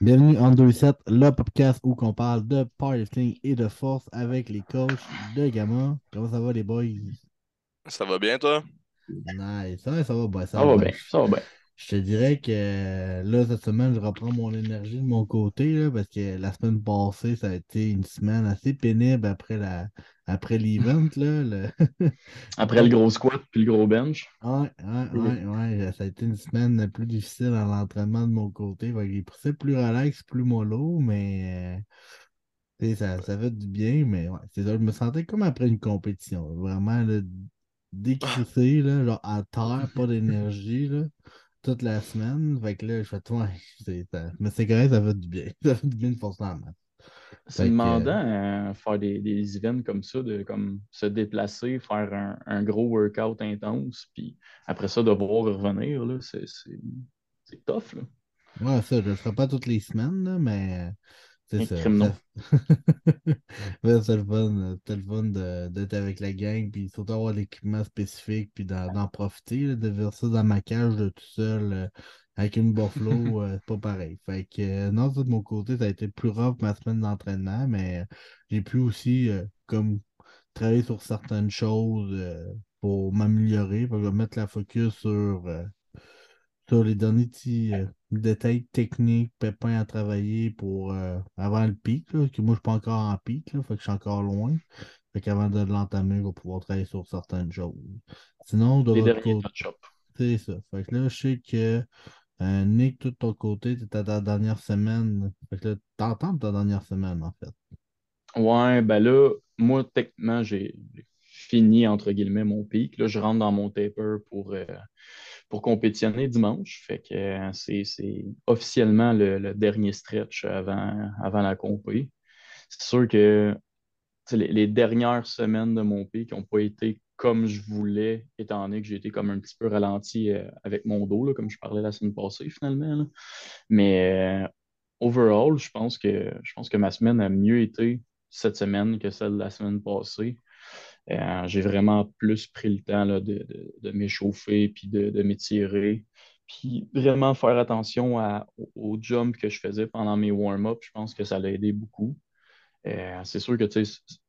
Bienvenue en 2-7, le podcast où on parle de powerlifting et de force avec les coachs de Gamma. Comment ça va les boys? Ça va bien, toi? Nice, ouais, ça va bien, ça Ça va va bien. bien, ça va bien. Je te dirais que là, cette semaine, je reprends mon énergie de mon côté là, parce que la semaine passée, ça a été une semaine assez pénible après la après l'event. là, le- Après le gros squat puis le gros bench. Ouais, ouais, ouais. Ça a été une semaine plus difficile dans l'entraînement de mon côté. J'ai pris ça plus relax, plus mollo, mais euh, ça, ça fait du bien, mais ouais, c'est ça. Je me sentais comme après une compétition. Vraiment là, décrissé, là, genre à terre, pas d'énergie, là, toute la semaine. Fait que là, je fais ouais, ça. Mais c'est correct, ça fait du bien. Ça fait du bien de forcer en masse. C'est demandant euh, faire des, des events comme ça, de comme se déplacer, faire un, un gros workout intense, puis après ça, devoir revenir, là, c'est tough. Là. Ouais, ça, je le ferai pas toutes les semaines, là, mais c'est ça. c'est le fun, le d'être avec la gang, puis surtout avoir l'équipement spécifique, puis d'en profiter, là, de ça dans ma cage de tout seul, euh, avec une Buffalo, euh, c'est pas pareil. Fait que, euh, non, ça, de mon côté, ça a été plus rough ma semaine d'entraînement, mais euh, j'ai pu aussi, comme, travailler sur certaines choses, pour m'améliorer. Je vais mettre la focus sur, sur les derniers petits euh, détails techniques, pépins à travailler pour euh, avant le pic, là, que moi je suis pas encore en pic, là, fait que je suis encore loin. Fait qu'avant de l'entamer, je vais pouvoir travailler sur certaines choses. Sinon, de derniers côté, c'est ça. Fait que là, je sais que euh, Nick, tout de ton côté, tu à ta dernière semaine. Fait que là, t'entends ta dernière semaine, en fait. Ouais, ben là, moi, techniquement, j'ai j'ai fini, entre guillemets, mon pic. Là, je rentre dans mon taper pour, euh, pour compétitionner dimanche. Fait que euh, c'est officiellement le, dernier stretch avant, avant la compé. C'est sûr que les, dernières semaines de mon pic n'ont pas été comme je voulais, étant donné que j'ai été comme un petit peu ralenti euh, avec mon dos, là, comme je parlais la semaine passée finalement. Mais euh, overall, je pense que je pense que ma semaine a mieux été cette semaine que celle de la semaine passée. Euh, j'ai vraiment plus pris le temps de, de- de m'échauffer puis de, de m'étirer. Puis vraiment faire attention à, au, au jump que je faisais pendant mes warm-ups. Je pense que ça l'a aidé beaucoup. Euh, c'est sûr que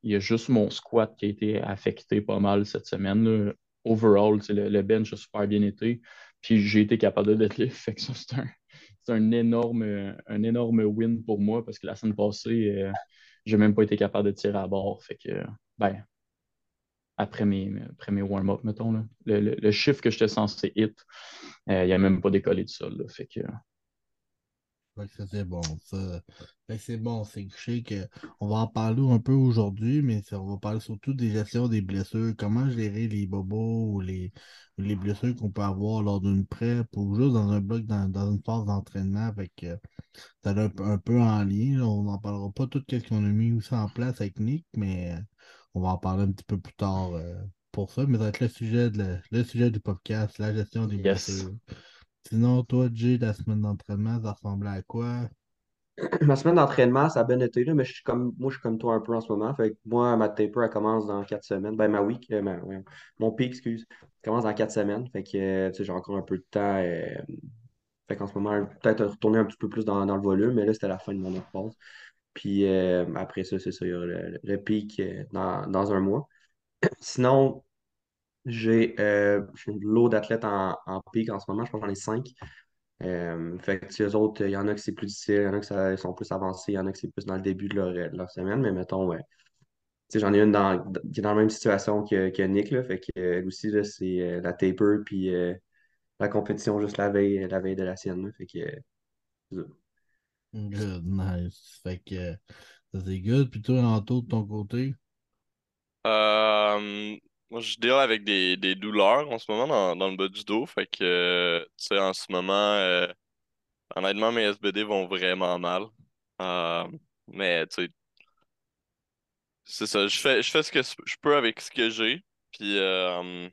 il y a juste mon squat qui a été affecté pas mal cette semaine. là. Overall, le, le bench a super bien été. Puis j'ai été capable de deadlift. Fait que ça, c'est un, c'est un énorme, un énorme win pour moi parce que la semaine passée, euh, j'ai même pas été capable de tirer à bord. Fait que, ben, après mes, après mes warm-up, mettons, le, le- chiffre que j'étais censé hit, euh, il a même pas décollé du sol. Fait que, c'est bon. Ça. C'est bon. C'est que je sais que on va en parler un peu aujourd'hui, mais on va parler surtout des gestions des blessures. Comment gérer les bobos ou les, les blessures qu'on peut avoir lors d'une prep ou juste dans un bloc, dans, dans une phase d'entraînement? Que ça a un, un peu en lien. On n'en parlera pas tout ce qu'on a mis aussi en place avec Nick, mais on va en parler un petit peu plus tard euh, pour ça. Mais ça va être le sujet, de la- le sujet du podcast, la gestion des yes. blessures. Sinon, toi, Jay, ta semaine d'entraînement, ça ressemblait à quoi? Ma semaine d'entraînement, ça a bien été, là, mais je suis comme, moi, je suis comme toi un peu en ce moment. Fait que moi, ma taper, elle commence dans quatre semaines. Ben, ma week, euh, ma- ouais, mon pic, excuse, commence dans quatre semaines. Fait que, euh, tu sais, j'ai encore un peu de temps. euh, fait qu'en ce moment, peut-être retourner un petit peu plus dans, dans le volume, mais là, c'était la fin de mon autre pause. Puis euh, après ça, c'est ça, il y aura le, pic euh, dans, dans un mois. Sinon, j'ai euh, lot d'athlètes en, en pic en ce moment. Je pense que j'en ai cinq. Euh, fait que, eux autres, il y en a que c'est plus difficile, il y en a que ça, ils sont plus avancés, il y en a que c'est plus dans le début de leur, semaine, mais mettons, ouais. J'en ai une qui est dans la même situation que, que Nick, là, fait que, elle aussi, c'est la taper, puis la compétition juste la veille, la veille de la sienne, là, fait que. Good, nice. Fait que ça c'est good. Puis toi, Anto, de ton côté? Euh, moi, je deal avec des, des douleurs en ce moment dans, dans le bas du dos. Fait que, tu sais, en ce moment, euh, honnêtement, mes SBD vont vraiment mal. Euh, mais, tu sais, c'est ça. Je fais, je fais ce que je peux avec ce que j'ai. Puis, euh,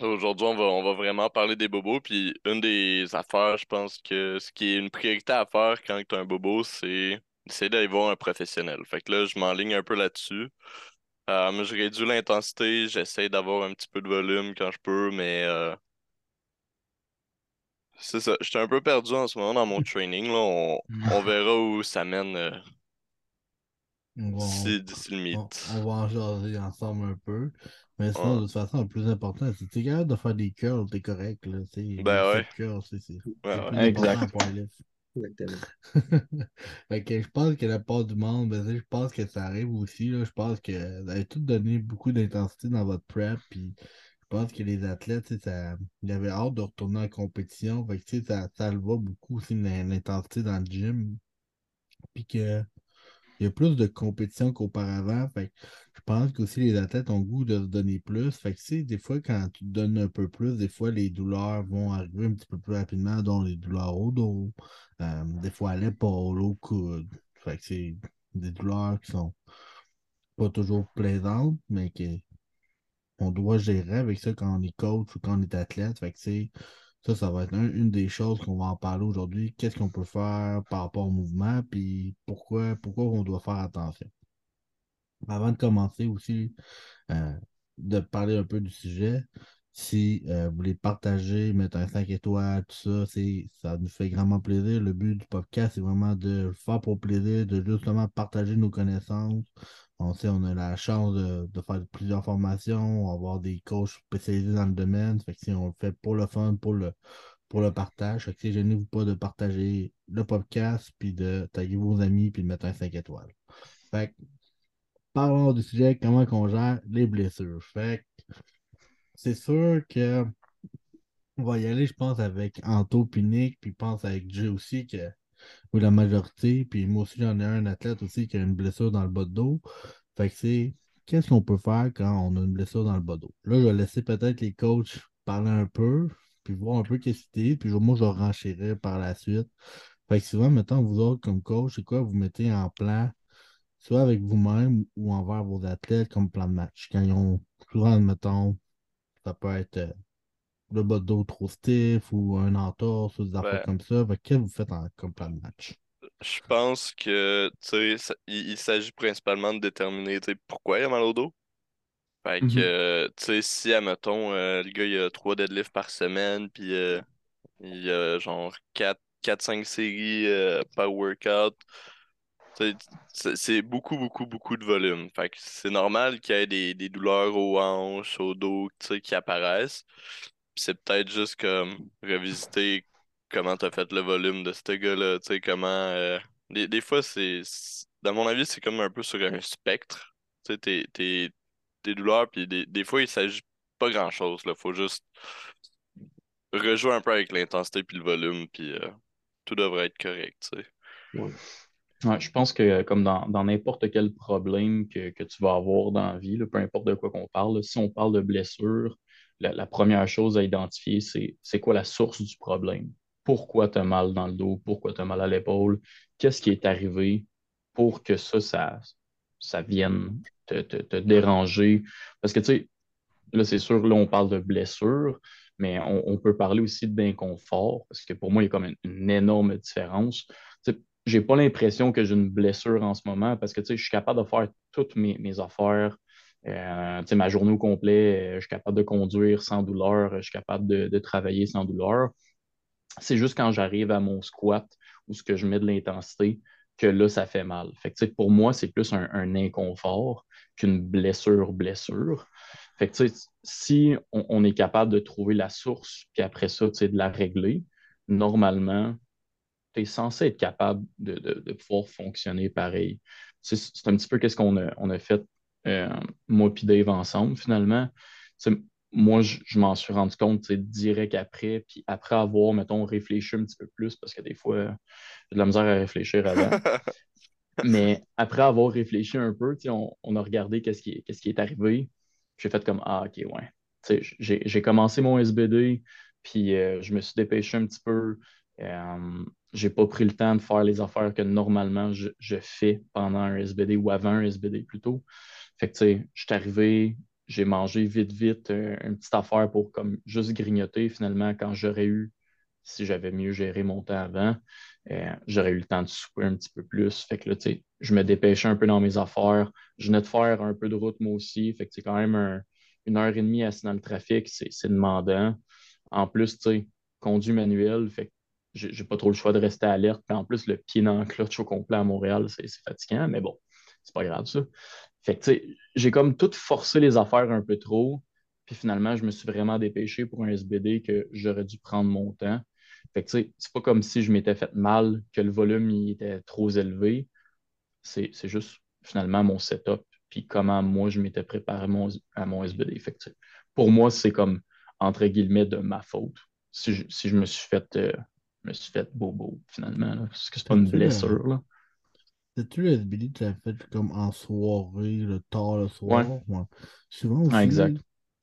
aujourd'hui, on va, on va vraiment parler des bobos. Puis, une des affaires, je pense que ce qui est une priorité à faire quand tu as un bobo, c'est d'essayer d'aller voir un professionnel. Fait que là, je m'enligne un peu là-dessus. Euh, je réduis l'intensité, j'essaie d'avoir un petit peu de volume quand je peux, mais euh, C'est ça. J'étais un peu perdu en ce moment dans mon training. Là. On, on verra où ça mène euh, d'ici le on, meet. on va en jaser ensemble un peu. Mais sinon, Ouais. de toute façon, le plus important, c'est que t'es capable de faire des curls, t'es correct. Là, tu Ben ouais. curls, c'est Ouais, ouais. Exact. Exactement. Fait que je pense que la part du monde, ben, tu je pense que ça arrive aussi. Là, je pense que vous avez tout donné beaucoup d'intensité dans votre prep. Puis je pense que les athlètes, tu ça, ils avaient hâte de retourner en compétition. Fait que, tu ça, ça le va beaucoup aussi l'in- l'intensité dans le gym. Puis que il y a plus de compétition qu'auparavant. Fait pense qu'aussi les athlètes ont le goût de se donner plus? Fait que des fois, quand tu donnes un peu plus, des fois les douleurs vont arriver un petit peu plus rapidement, dont les douleurs au dos, euh, des fois à l'épaule, au coude. Fait que c'est des douleurs qui sont pas toujours plaisantes, mais qu'on doit gérer avec ça quand on est coach ou quand on est athlète. Fait que c'est ça, ça va être un- une des choses qu'on va en parler aujourd'hui. Qu'est-ce qu'on peut faire par rapport au mouvement, puis pourquoi, pourquoi on doit faire attention? Avant de commencer aussi, euh, de parler un peu du sujet, si euh, vous voulez partager, mettre un 5 étoiles, tout ça, c'est, ça nous fait vraiment plaisir. Le but du podcast, c'est vraiment de le faire pour plaisir, de justement partager nos connaissances. On sait, on a la chance de, de faire plusieurs formations, avoir des coachs spécialisés dans le domaine. Fait que si on le fait pour le fun, pour le, pour le partage. Fait que gênez-vous pas de partager le podcast, puis de taguer vos amis, puis de mettre un 5 étoiles. Fait que, parlons du sujet, comment on gère les blessures. Fait c'est sûr que on va y aller, je pense, avec Anto Nick, puis pense avec Jay aussi, que, ou la majorité, puis moi aussi, j'en ai un athlète aussi qui a une blessure dans le bas de dos. Fait que c'est qu'est-ce qu'on peut faire quand on a une blessure dans le bas de dos? Là, je vais laisser peut-être les coachs parler un peu, puis voir un peu qu'est-ce que c'est, puis moi, je renchérir par la suite. Fait que souvent, mettons, vous autres, comme coach, c'est quoi vous mettez en plan, soit avec vous-même ou envers vos athlètes comme plan de match. Quand ils ont, souvent, mettons, ça peut être euh, le bas de dos trop stiff ou un entorse ou des affaires Ben, comme ça. Qu'est-ce que vous faites en- comme plan de match? je pense que, tu sais, ça- il, il s'agit principalement de déterminer, pourquoi il a mal au dos. Fait que, Mhm. euh, tu sais, si, admettons, euh, le gars, il a trois deadlifts par semaine, puis euh, il a genre 4, 4-5 séries par workout, c'est beaucoup, beaucoup, beaucoup de volume. Fait que c'est normal qu'il y ait des, des douleurs aux hanches, au dos, qui apparaissent. C'est peut-être juste comme revisiter comment t'as fait le volume de ce gars-là, comment... euh, Des, des fois, c'est... Dans mon avis, c'est comme un peu sur un spectre. Tu sais, tes, douleurs, puis des, des fois, il s'agit pas grand-chose, là. Faut juste rejouer un peu avec l'intensité puis le volume, puis euh, tout devrait être correct, tu sais. Je pense que euh, comme dans n'importe quel problème que, que tu vas avoir dans la vie, peu importe de quoi qu'on parle, si on parle de blessure, la, première chose à identifier, c'est c'est quoi la source du problème? Pourquoi tu as mal dans le dos? Pourquoi tu as mal à l'épaule? Qu'est-ce qui est arrivé pour que ça, ça, ça vienne te, te- te déranger? Parce que tu sais, Là, c'est sûr, là, on parle de blessure, mais on, peut parler aussi d'inconfort, parce que pour moi, il y a comme une, une énorme différence. J'ai pas l'impression que j'ai une blessure en ce moment, parce que je suis capable de faire toutes mes, mes affaires. Euh, ma journée au complet, euh, je suis capable de conduire sans douleur, je suis capable de, de travailler sans douleur. C'est juste quand j'arrive à mon squat où ce que je mets de l'intensité que là, ça fait mal. Fait que, pour moi, c'est plus un, un inconfort qu'une blessure, blessure. Fait que, si on, on est capable de trouver la source, puis après ça, de la régler, normalement, tu es censé être capable de, de- de pouvoir fonctionner pareil. C'est c'est un petit peu qu'est-ce qu'on a, on a fait, euh, moi et Dave ensemble, finalement. Moi, je, je m'en suis rendu compte direct après, puis après avoir, mettons, réfléchi un petit peu plus, parce que des fois, j'ai de la misère à réfléchir avant. Mais après avoir réfléchi un peu, on, on a regardé qu'est-ce qui, est- qu'est-ce qui est arrivé. J'ai fait comme, ah, OK, ouais. J'ai j'ai commencé mon SBD, puis euh, je me suis dépêché un petit peu. Euh, j'ai pas pris le temps de faire les affaires que normalement je, je fais pendant un SBD ou avant un SBD plutôt. Fait que, tu sais, je suis arrivé, j'ai mangé vite, vite euh, une petite affaire pour comme juste grignoter finalement quand j'aurais eu, si j'avais mieux géré mon temps avant. Euh, j'aurais eu le temps de souper un petit peu plus. Fait que là, tu sais, je me dépêchais un peu dans mes affaires. Je venais de faire un peu de route moi aussi. Fait que c'est quand même un- une heure et demie assis dans le trafic, c'est demandant. En plus, tu sais, conduis manuel, fait j'ai pas trop le choix de rester alerte. Puis en plus, le pied dans le clutch au complet à Montréal, c'est fatigant, mais bon, c'est pas grave ça. Fait que tu sais, j'ai comme tout forcé les affaires un peu trop. Puis finalement, je me suis vraiment dépêché pour un SBD que j'aurais dû prendre mon temps. Fait que tu sais, c'est pas comme si je m'étais fait mal, que le volume il était trop élevé. C'est juste finalement mon setup, puis comment moi je m'étais préparé à mon SBD. Fait que, pour moi, c'est comme entre guillemets de ma faute. Si je, si je me suis fait, euh, je me suis fait bobo finalement, là, parce que c'est pas une blessure. Là. C'est-tu le SBD que tu as fait comme en soirée, le tard le soir? Ouais. Souvent aussi, exact.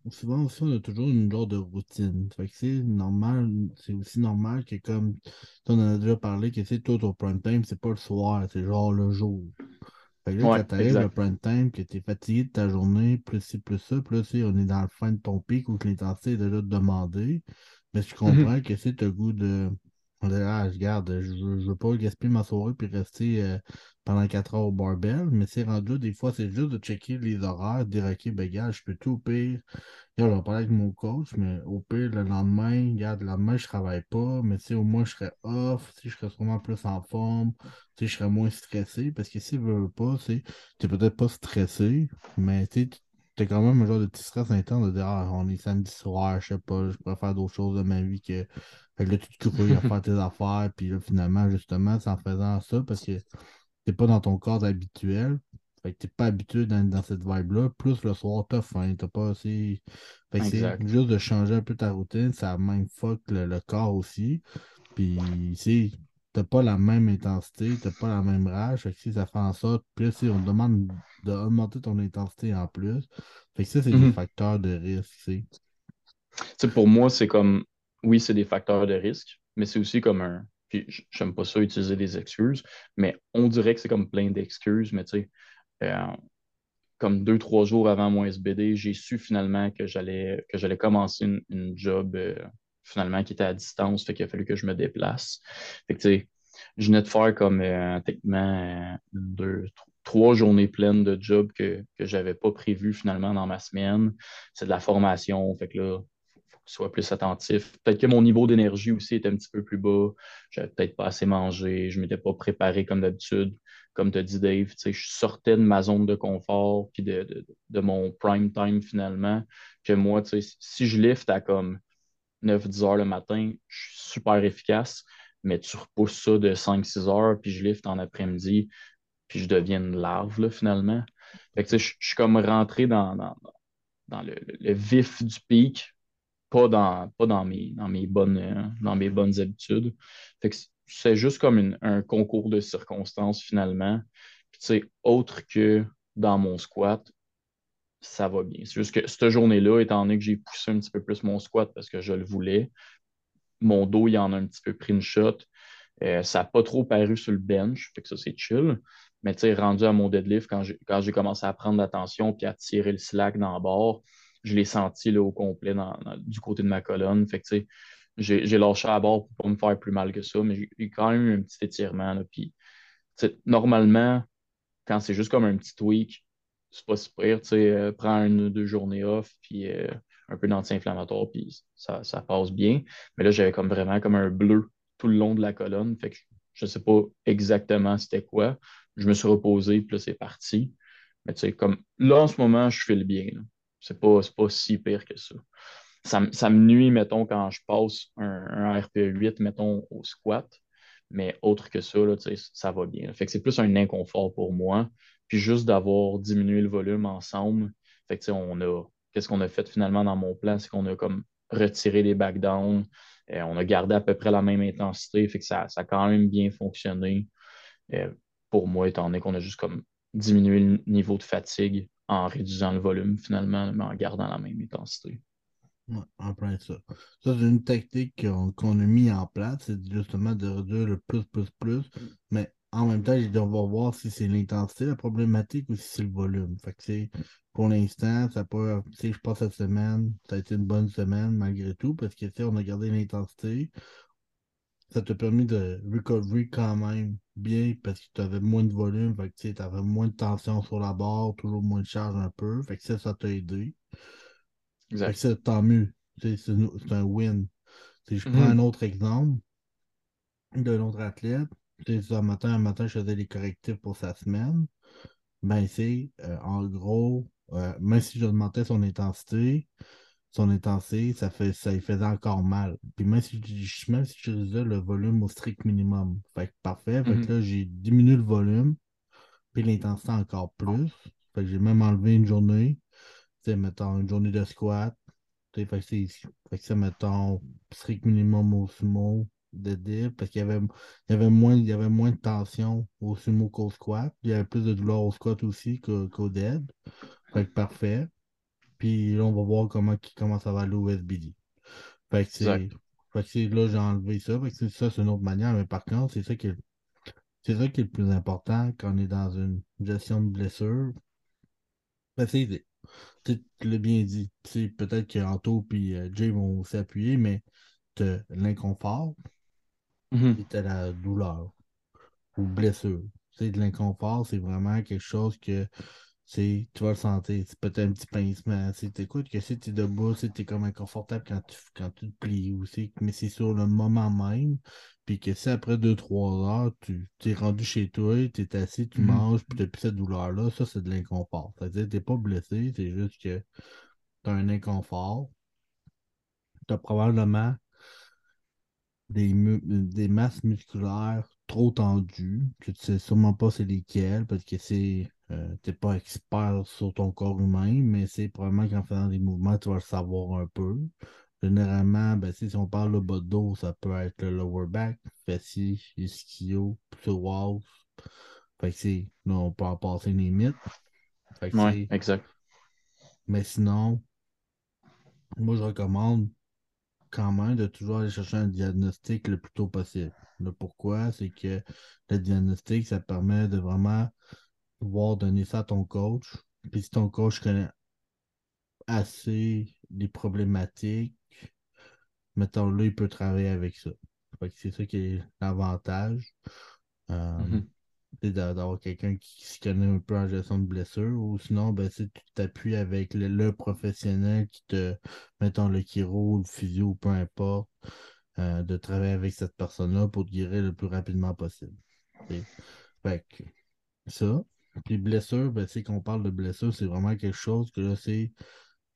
souvent aussi, on a toujours une genre de routine. Fait que c'est normal, c'est aussi normal que comme on en a déjà parlé, que c'est tout au prime time, c'est pas le soir, c'est genre le jour. Fait que là, Ouais, quand t'arrives le prime time, que t'es fatigué de ta journée, plus ci, plus ça, plus là, on est dans le fin de ton pic où que l'intensité est déjà demandée. Mais je Mhm. comprends que c'est le goût de. De, Ah, je je veux, je veux pas gaspiller ma soirée puis rester euh, pendant 4 heures au barbell. Mais c'est rendu des fois, c'est juste de checker les horaires, de dire, OK, ben, je peux tout au pire. Là, je vais parler avec mon coach, mais au pire, le lendemain, regarde, le lendemain, je travaille pas, mais tu sais, au moins, je serais off, tu sais, je serais sûrement plus en forme, tu sais, je serais moins stressé, parce que si tu veux pas, tu sais, t'es peut-être pas stressé, mais tu t'as quand même un genre de petit stress intense de dire, ah, on est samedi soir, je sais pas, je préfère d'autres choses de ma vie que. Fait que là, tu te grouilles à faire tes affaires, puis là, finalement, justement, c'est en faisant ça, parce que t'es pas dans ton corps habituel. Fait que t'es pas habitué dans, dans cette vibe-là. Plus le soir, t'as faim, t'as pas assez. Fait que c'est juste de changer un peu ta routine, ça même fuck le, le corps aussi. Puis, sais, t'as pas la même intensité, t'as pas la même rage. Fait que si ça fait en sorte, tu sais, on te demande d'augmenter ton intensité en plus. Fait que ça, c'est des Mhm. facteurs de risque, tu pour moi, c'est comme, oui, c'est des facteurs de risque, mais c'est aussi comme un, puis j'aime pas ça utiliser des excuses, mais on dirait que c'est comme plein d'excuses, mais tu sais, euh, comme deux, trois jours avant mon SBD, j'ai su finalement que j'allais que j'allais commencer une, une job euh, finalement qui était à distance, fait qu'il a fallu que je me déplace. Fait que je venais de faire comme euh, techniquement euh, deux, tr- trois journées pleines de job que, que j'avais pas prévu finalement dans ma semaine. C'est de la formation, fait que là, faut, que tu sois plus attentif. Peut-être que mon niveau d'énergie aussi était un petit peu plus bas. J'avais peut-être pas assez mangé, je m'étais pas préparé comme d'habitude comme tu as dit, Dave, je sortais de ma zone de confort puis de, de, de mon prime time finalement. Que moi, si je lift à comme 9-10 heures le matin, je suis super efficace, mais tu repousses ça de 5-6 heures, puis je lift en après-midi, puis je deviens une larve là, finalement. Fait que, tu sais, je, suis comme rentré dans, dans, le, vif du pic, pas dans, pas dans mes, dans mes bonnes, dans mes bonnes habitudes. Fait que c'est juste comme un concours de circonstances finalement. Puis, autre que dans mon squat, ça va bien. C'est juste que cette journée-là, étant donné que j'ai poussé un petit peu plus mon squat parce que je le voulais, mon dos, il en a un petit peu pris une shot. Euh, ça n'a pas trop paru sur le bench, fait que ça, c'est chill. Mais tu sais, rendu à mon deadlift, quand j'ai, commencé à prendre l'attention puis à tirer le slack dans le bord, je l'ai senti là, au complet du côté de ma colonne. Fait que tu sais, j'ai, lâché à bord pour pas me faire plus mal que ça, mais j'ai quand même eu un petit étirement. Là, puis, normalement, quand c'est juste comme un petit tweak, c'est pas si pire. Tu sais, euh, prends une ou deux journées off, puis euh, un peu d'anti-inflammatoire, puis ça, ça passe bien. Mais là, j'avais comme vraiment comme un bleu tout le long de la colonne. Fait que je sais pas exactement c'était quoi. Je me suis reposé, puis là, c'est parti. Mais tu sais, comme là, en ce moment, je file bien. C'est pas, pas si pire que ça. Ça, me- ça me nuit, mettons, quand je passe un, un RPE8, mettons, au squat. Mais autre que ça, là, ça va bien. Fait que c'est plus un inconfort pour moi. Puis juste d'avoir diminué le volume ensemble. Fait on a. Qu'est-ce qu'on a fait finalement dans mon plan? C'est qu'on a comme retiré les backdowns. Euh, on a gardé à peu près la même intensité. Fait que ça, ça a quand même bien fonctionné. Euh, pour moi, étant donné qu'on a juste comme diminué le niveau de fatigue en réduisant le volume finalement, mais en gardant la même intensité. Ouais, en plein ça. Ça, c'est une technique qu'on qu'on a mis en place, c'est justement de réduire le plus, plus, plus. Mais en même temps, on va voir si c'est l'intensité, la problématique, ou si c'est le volume. Fait que pour l'instant, ça peut, tu sais, je pense cette semaine, ça a été une bonne semaine malgré tout, parce que, on a gardé l'intensité. Ça t'a permis de recovery quand même bien, parce que tu avais moins de volume, fait que, tu avais moins de tension sur la barre, toujours moins de charge un peu. Fait que ça, ça t'a aidé. Fait que Exact. ça, tant mieux. C'est un win. Si je prends Mhm. un autre exemple d'un autre athlète, matin, un matin, je faisais les correctifs pour sa semaine. Ben, c'est euh, en gros, euh, même si j'augmentais son intensité, son intensité, ça fait ça lui faisait encore mal. Puis même si je, même si je réduisais le volume au strict minimum. Fait que parfait. Fait Mhm. que là, j'ai diminué le volume, puis l'intensité encore plus. Fait que j'ai même enlevé une journée. Tu sais, mettons, une journée de squat. Fait que c'est, fait que c'est, mettons, strict minimum au sumo, de dip, parce qu'il y avait, il y avait moins, il y avait moins de tension au sumo qu'au squat. Il y avait plus de douleur au squat aussi qu'au dead. Fait que parfait. Puis là, on va voir comment, comment ça va aller au SBD. Fait que c'est. Là, j'ai enlevé ça. Fait que ça, c'est une autre manière. Mais par contre, c'est ça qui est, c'est ça qui est le plus important quand on est dans une gestion de blessure. Ben, c'est, tu l'as bien dit. Peut-être que Anto et Jay vont s'appuyer, mais l'inconfort Mhm. et t'as la douleur ou blessure. Tu sais, de l'inconfort, c'est vraiment quelque chose que c'est, tu vas le sentir. C'est peut-être un petit pincement. Tu t'écoutes que si t'es debout, tu es comme inconfortable quand tu, quand tu te plies aussi. Mais c'est sur le moment même. Puis que si après 2-3 heures, tu es rendu chez toi, tu es assis, tu Mhm. manges, puis tu plus cette douleur-là, ça, c'est de l'inconfort. C'est-à-dire que tu n'es pas blessé, c'est juste que tu as un inconfort. Tu as probablement des, masses musculaires trop tendues, que tu sais sûrement pas c'est lesquelles, parce que c'est euh, t'es pas expert sur ton corps humain, mais c'est probablement qu'en faisant des mouvements, tu vas le savoir un peu. Généralement, ben, si on parle de bas de dos, ça peut être le lower back, fessier, ischio, psoas. Fait que c'est, là, on peut en passer les mythes. Fait que Ouais, c'est, exact. mais sinon, moi, je recommande quand même de toujours aller chercher un diagnostic le plus tôt possible. Le pourquoi, c'est que le diagnostic, ça permet de vraiment pouvoir donner ça à ton coach. Puis si ton coach connaît assez les problématiques, mettons là, il peut travailler avec ça. C'est ça qui est l'avantage. Euh, Mhm. d'a- d'avoir quelqu'un qui s'y connaît un peu en gestion de blessure, ou sinon, ben, si tu t'appuies avec le, professionnel qui te, mettons le chiro, le physio, peu importe, euh, de travailler avec cette personne-là pour te guérir le plus rapidement possible. T'sais. Fait que ça. Puis blessure, ben, c'est qu'on parle de blessure, c'est vraiment quelque chose que là, c'est,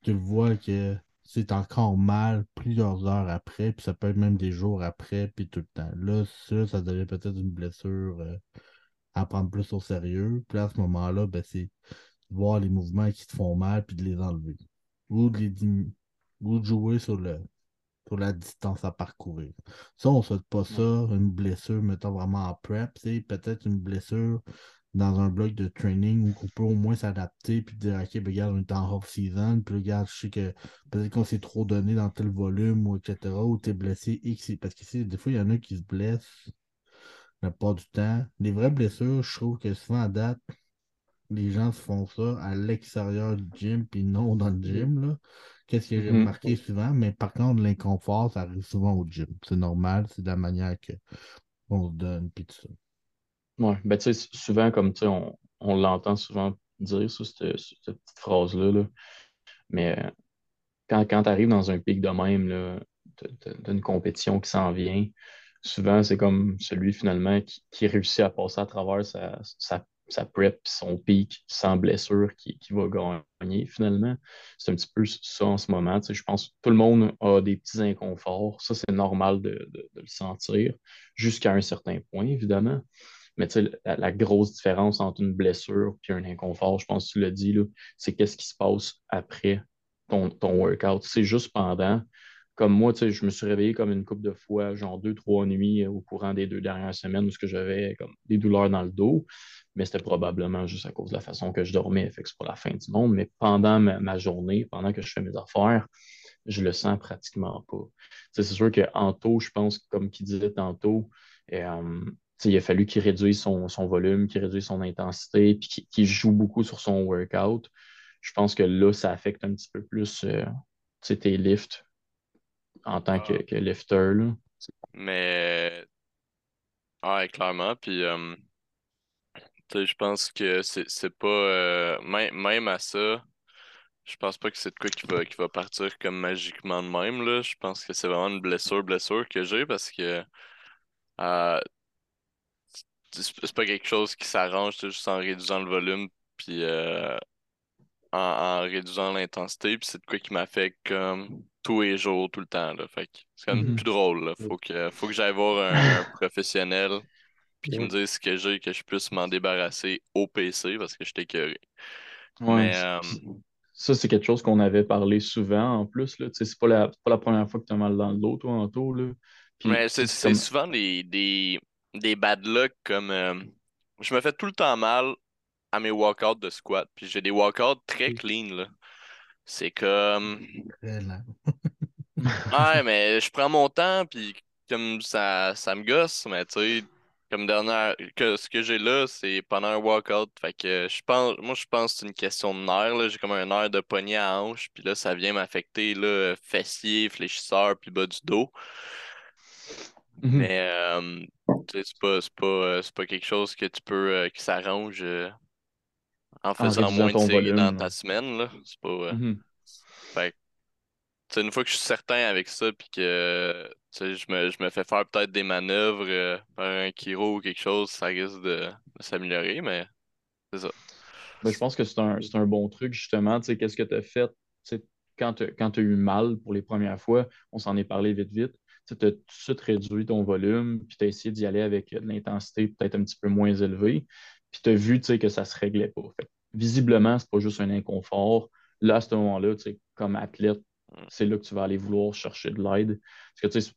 tu vois que c'est encore mal plusieurs heures après, puis ça peut être même des jours après, puis tout le temps. Là, ça, ça devient peut-être une blessure. euh, à prendre plus au sérieux. Puis à ce moment-là, ben, c'est de voir les mouvements qui te font mal puis de les enlever. Ou de les dim- ou de jouer sur le sur la distance à parcourir. Ça, on ne souhaite pas ça, une blessure, mettons vraiment en prep, c'est peut-être une blessure dans un bloc de training où on peut au moins s'adapter puis dire OK, ben, regarde, on est en off-season, puis regarde, je sais que peut-être qu'on s'est trop donné dans tel volume ou etc. ou t'es blessé X. Parce que des fois, il y en a qui se blessent la plupart du temps. Les vraies blessures, je trouve que souvent à date, les gens se font ça à l'extérieur du gym puis non dans le gym. Qu'est-ce que j'ai Mhm. remarqué souvent? Mais par contre, l'inconfort, ça arrive souvent au gym. C'est normal, c'est de la manière que on se donne puis tout ça. Ouais, ben tu sais, souvent, comme tu sais, on, on l'entend souvent dire, ça, cette, cette petite phrase-là, là. mais euh, quand, quand tu arrives dans un pic de même, d'une compétition qui s'en vient, souvent, c'est comme celui finalement qui, qui réussit à passer à travers sa, sa, sa prep, son pic sans blessure, qui, qui va gagner finalement. C'est un petit peu ça en ce moment. Tu sais, je pense que tout le monde a des petits inconforts. Ça, c'est normal de, de- le sentir, jusqu'à un certain point, évidemment. Mais tu sais, la, grosse différence entre une blessure et un inconfort, je pense que tu l'as dit, c'est qu'est-ce qui se passe après ton, ton workout. C'est juste pendant. Comme moi, je me suis réveillé comme une couple de fois, genre deux, trois nuits euh, au courant des deux dernières semaines où que j'avais comme des douleurs dans le dos, mais c'était probablement juste à cause de la façon que je dormais, fait que c'est pas la fin du monde. Mais pendant ma, journée, pendant que je fais mes affaires, je le sens pratiquement pas. C'est sûr qu'en taux, je pense, comme qui disait tantôt, euh, il a fallu qu'il réduise son, son volume, qu'il réduise son intensité, puis qu'il joue beaucoup sur son workout. Je pense que là, ça affecte un petit peu plus euh, tes lifts en tant que, Ah. que lifter. Là. Mais, ouais, clairement. Puis, euh, tu sais, je pense que c'est pas. euh, même, même à ça, je pense pas que c'est de quoi qui va, qui va partir comme magiquement de même, là. Je pense que c'est vraiment une blessure, blessure que j'ai parce que euh, c'est pas quelque chose qui s'arrange juste en réduisant le volume puis euh, en, réduisant l'intensité. Puis c'est de quoi qui m'affecte comme tous les jours, tout le temps. Là. Fait c'est quand même Mhm. plus drôle. Là. Faut que, faut que j'aille voir un, professionnel puis qu'il me dise ce que j'ai, que je puisse m'en débarrasser au PC parce que je suis écœuré. Ouais, Mais euh, Ça, c'est quelque chose qu'on avait parlé souvent en plus. C'est pas la, pas la première fois que tu as mal dans le dos, toi. Là. Puis, mais c'est comme. souvent des, des, des bad luck comme euh, je me fais tout le temps mal à mes walkouts de squat. Puis j'ai des walkouts très clean là. C'est comme lent. Ouais, mais je prends mon temps, puis comme ça, ça me gosse, mais tu sais, comme dernière, que ce que j'ai là, c'est pendant un walkout. Fait que je pense, moi, je pense que c'est une question de nerf, là. J'ai comme un nerf de poignet à hanche, puis là, ça vient m'affecter, là, fessier, fléchisseur, puis bas du dos. Mhm. Mais, euh, tu sais, c'est pas, pas, euh, pas quelque chose que tu peux, euh, qui s'arrange euh, en faisant moins de ton séries dans volume. ta semaine, là. C'est pas, euh, fait que Tu sais, une fois que je suis certain avec ça, puis que je me, je me fais faire peut-être des manœuvres euh, par un chiro ou quelque chose, ça risque de, de s'améliorer, mais c'est ça. Ben, je pense que c'est un, c'est un bon truc, justement. Qu'est-ce que tu as fait quand tu as eu mal pour les premières fois? On s'en est parlé vite, vite. Tu as tout de suite réduit ton volume, puis tu as essayé d'y aller avec de l'intensité peut-être un petit peu moins élevée, puis tu as vu que ça ne se réglait pas. Fait visiblement, c'est pas juste un inconfort. Là, à ce moment-là, tu sais, comme athlète, c'est là que tu vas aller vouloir chercher de l'aide. Parce que tu sais,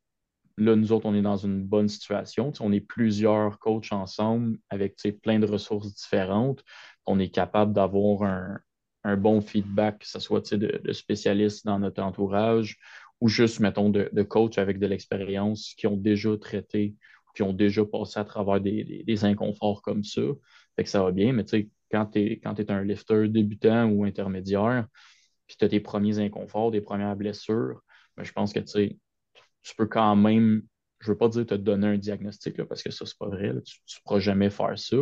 là, nous autres, on est dans une bonne situation. Tu sais, on est plusieurs coachs ensemble avec tu sais, plein de ressources différentes. On est capable d'avoir un, un bon feedback, que ce soit tu sais, de, de spécialistes dans notre entourage ou juste, mettons, de, de coachs avec de l'expérience qui ont déjà traité, qui ont déjà passé à travers des, des- des inconforts comme ça. Fait que ça va bien, mais tu sais, quand tu es, t'es un lifter débutant ou intermédiaire, puis tu as tes premiers inconforts, des premières blessures, ben, je pense que tu peux quand même, je veux pas dire te donner un diagnostic, là, parce que ça, c'est pas vrai, tu ne pourras jamais faire ça,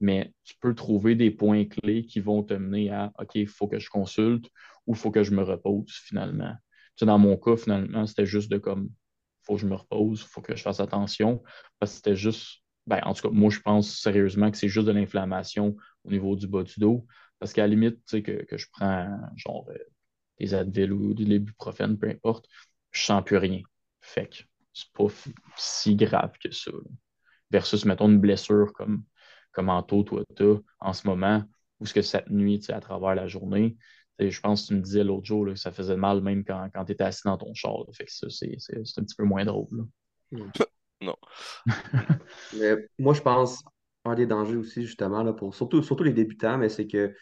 mais tu peux trouver des points clés qui vont te mener à OK, il faut que je consulte ou il faut que je me repose finalement. Tu sais, dans mon cas, finalement, c'était juste de comme faut que je me repose, il faut que je fasse attention, parce que c'était juste, ben, en tout cas, moi, je pense sérieusement que c'est juste de l'inflammation au niveau du bas du dos, parce qu'à la limite, tu sais, que, que je prends genre euh, des Advil ou des ibuprofène, peu importe, je sens plus rien. Fait que c'est pas si grave que ça. là. Versus, mettons, une blessure comme, comme Anto, toi, t'as en ce moment, ou ce que cette nuit, tu sais, à travers la journée. Je pense que tu me disais l'autre jour là, que ça faisait mal même quand, quand tu étais assis dans ton char. là. Fait que ça, c'est c'est- c'est un petit peu moins drôle. là. Non. Mais moi, je pense, un des dangers aussi, justement, là, pour surtout, surtout les débutants, mais c'est que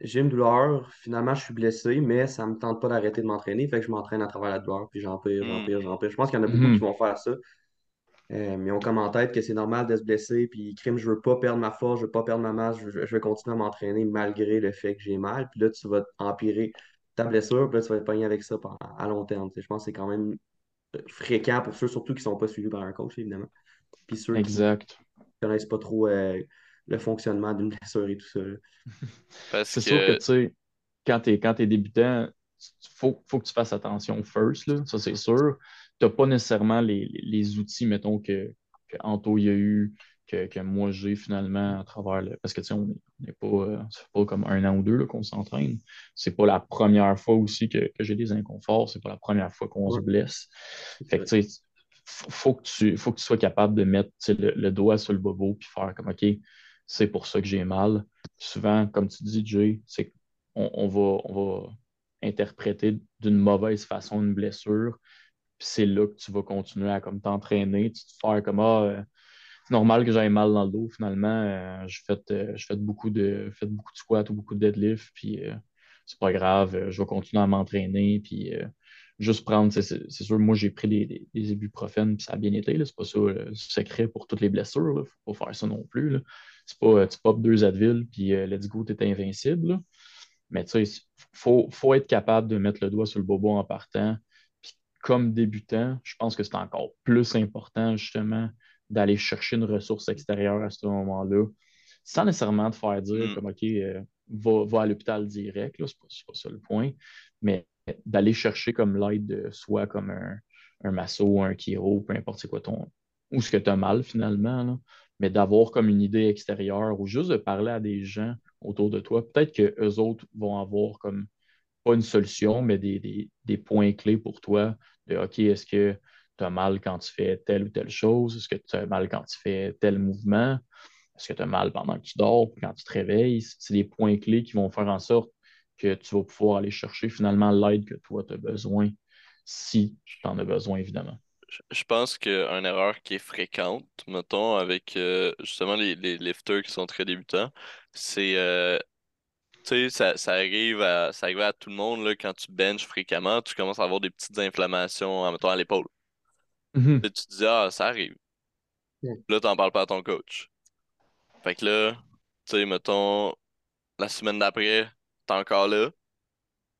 j'ai une douleur, finalement, je suis blessé, mais ça me tente pas d'arrêter de m'entraîner, fait que je m'entraîne à travers la douleur, puis j'empire, j'empire, Hmm. j'empire. Je pense qu'il y en a beaucoup Mhm. qui vont faire ça. Euh, mais on comme en tête que c'est normal de se blesser, puis crime, je veux pas perdre ma force, je veux pas perdre ma masse, je veux, je veux continuer à m'entraîner malgré le fait que j'ai mal. Puis là, tu vas empirer ta blessure, puis là, tu vas être pogné avec ça à long terme. Je pense que c'est quand même fréquent pour ceux surtout qui sont pas suivis par un coach, évidemment. Puis ceux qui Exact. Connaissent pas trop euh, le fonctionnement d'une blessure et tout ça. C'est sûr que, tu sais, quand tu es, quand t'es débutant, il faut, faut que tu fasses attention first, là, ça c'est sûr. Tu n'as pas nécessairement les, les- les outils, mettons, que, que Anto y a eu, que, que moi j'ai finalement à travers le. Parce que, tu sais, on n'est pas, euh, c'est pas comme un an ou deux là, qu'on s'entraîne. C'est pas la première fois aussi que, que j'ai des inconforts, c'est pas la première fois qu'on se blesse. Fait que, tu sais, f- faut que tu, faut que tu sois capable de mettre le, le doigt sur le bobo puis faire comme, OK, c'est pour ça que j'ai mal. Souvent, comme tu dis, Jay, c'est qu'on on va, on va interpréter d'une mauvaise façon une blessure. Puis c'est là que tu vas continuer à comme t'entraîner, tu te faire comme ah, euh, c'est normal que j'aille mal dans le dos finalement. Euh, je fais euh, je fais beaucoup de beaucoup de squats ou beaucoup de deadlift, puis c'est pas grave, je vais continuer à m'entraîner, puis juste prendre, c'est sûr, moi j'ai pris des, des, ibuprofènes, puis ça a bien été, c'est pas ça euh, le secret pour toutes les blessures, là, faut pas faire ça non plus. C'est pas euh, tu pop deux Advil, puis euh, let's go, t'es invincible. là. Mais tu sais, faut, faut être capable de mettre le doigt sur le bobo en partant. Puis comme débutant, je pense que c'est encore plus important, justement, d'aller chercher une ressource extérieure à ce moment-là, sans nécessairement te faire dire Hmm. comme, OK, euh, va, va à l'hôpital direct, c'est pas, pas, ça le point, mais d'aller chercher comme l'aide de soit comme un, un masso, un chiro, peu importe c'est quoi ton. ou ce que tu as mal finalement, mais d'avoir comme une idée extérieure ou juste de parler à des gens autour de toi. Peut-être qu'eux autres vont avoir comme pas une solution, mais des, des, des points clés pour toi de OK, est-ce que tu as mal quand tu fais telle ou telle chose? Est-ce que tu as mal quand tu fais tel mouvement? Est-ce que tu as mal pendant que tu dors, quand tu te réveilles? C'est des points clés qui vont faire en sorte que tu vas pouvoir aller chercher finalement l'aide que toi tu as besoin, si tu en as besoin, évidemment. Je pense qu'une erreur qui est fréquente, mettons, avec euh, justement les, les, lifters qui sont très débutants, c'est euh, tu sais, ça, ça, arrive à, ça arrive à tout le monde là, quand tu benches fréquemment, tu commences à avoir des petites inflammations, mettons, à l'épaule. Mhm. Tu te dis, ah, ça arrive. Ouais. Là, t'en parles pas à ton coach. Fait que là, tu sais, mettons, la semaine d'après, t'es encore là.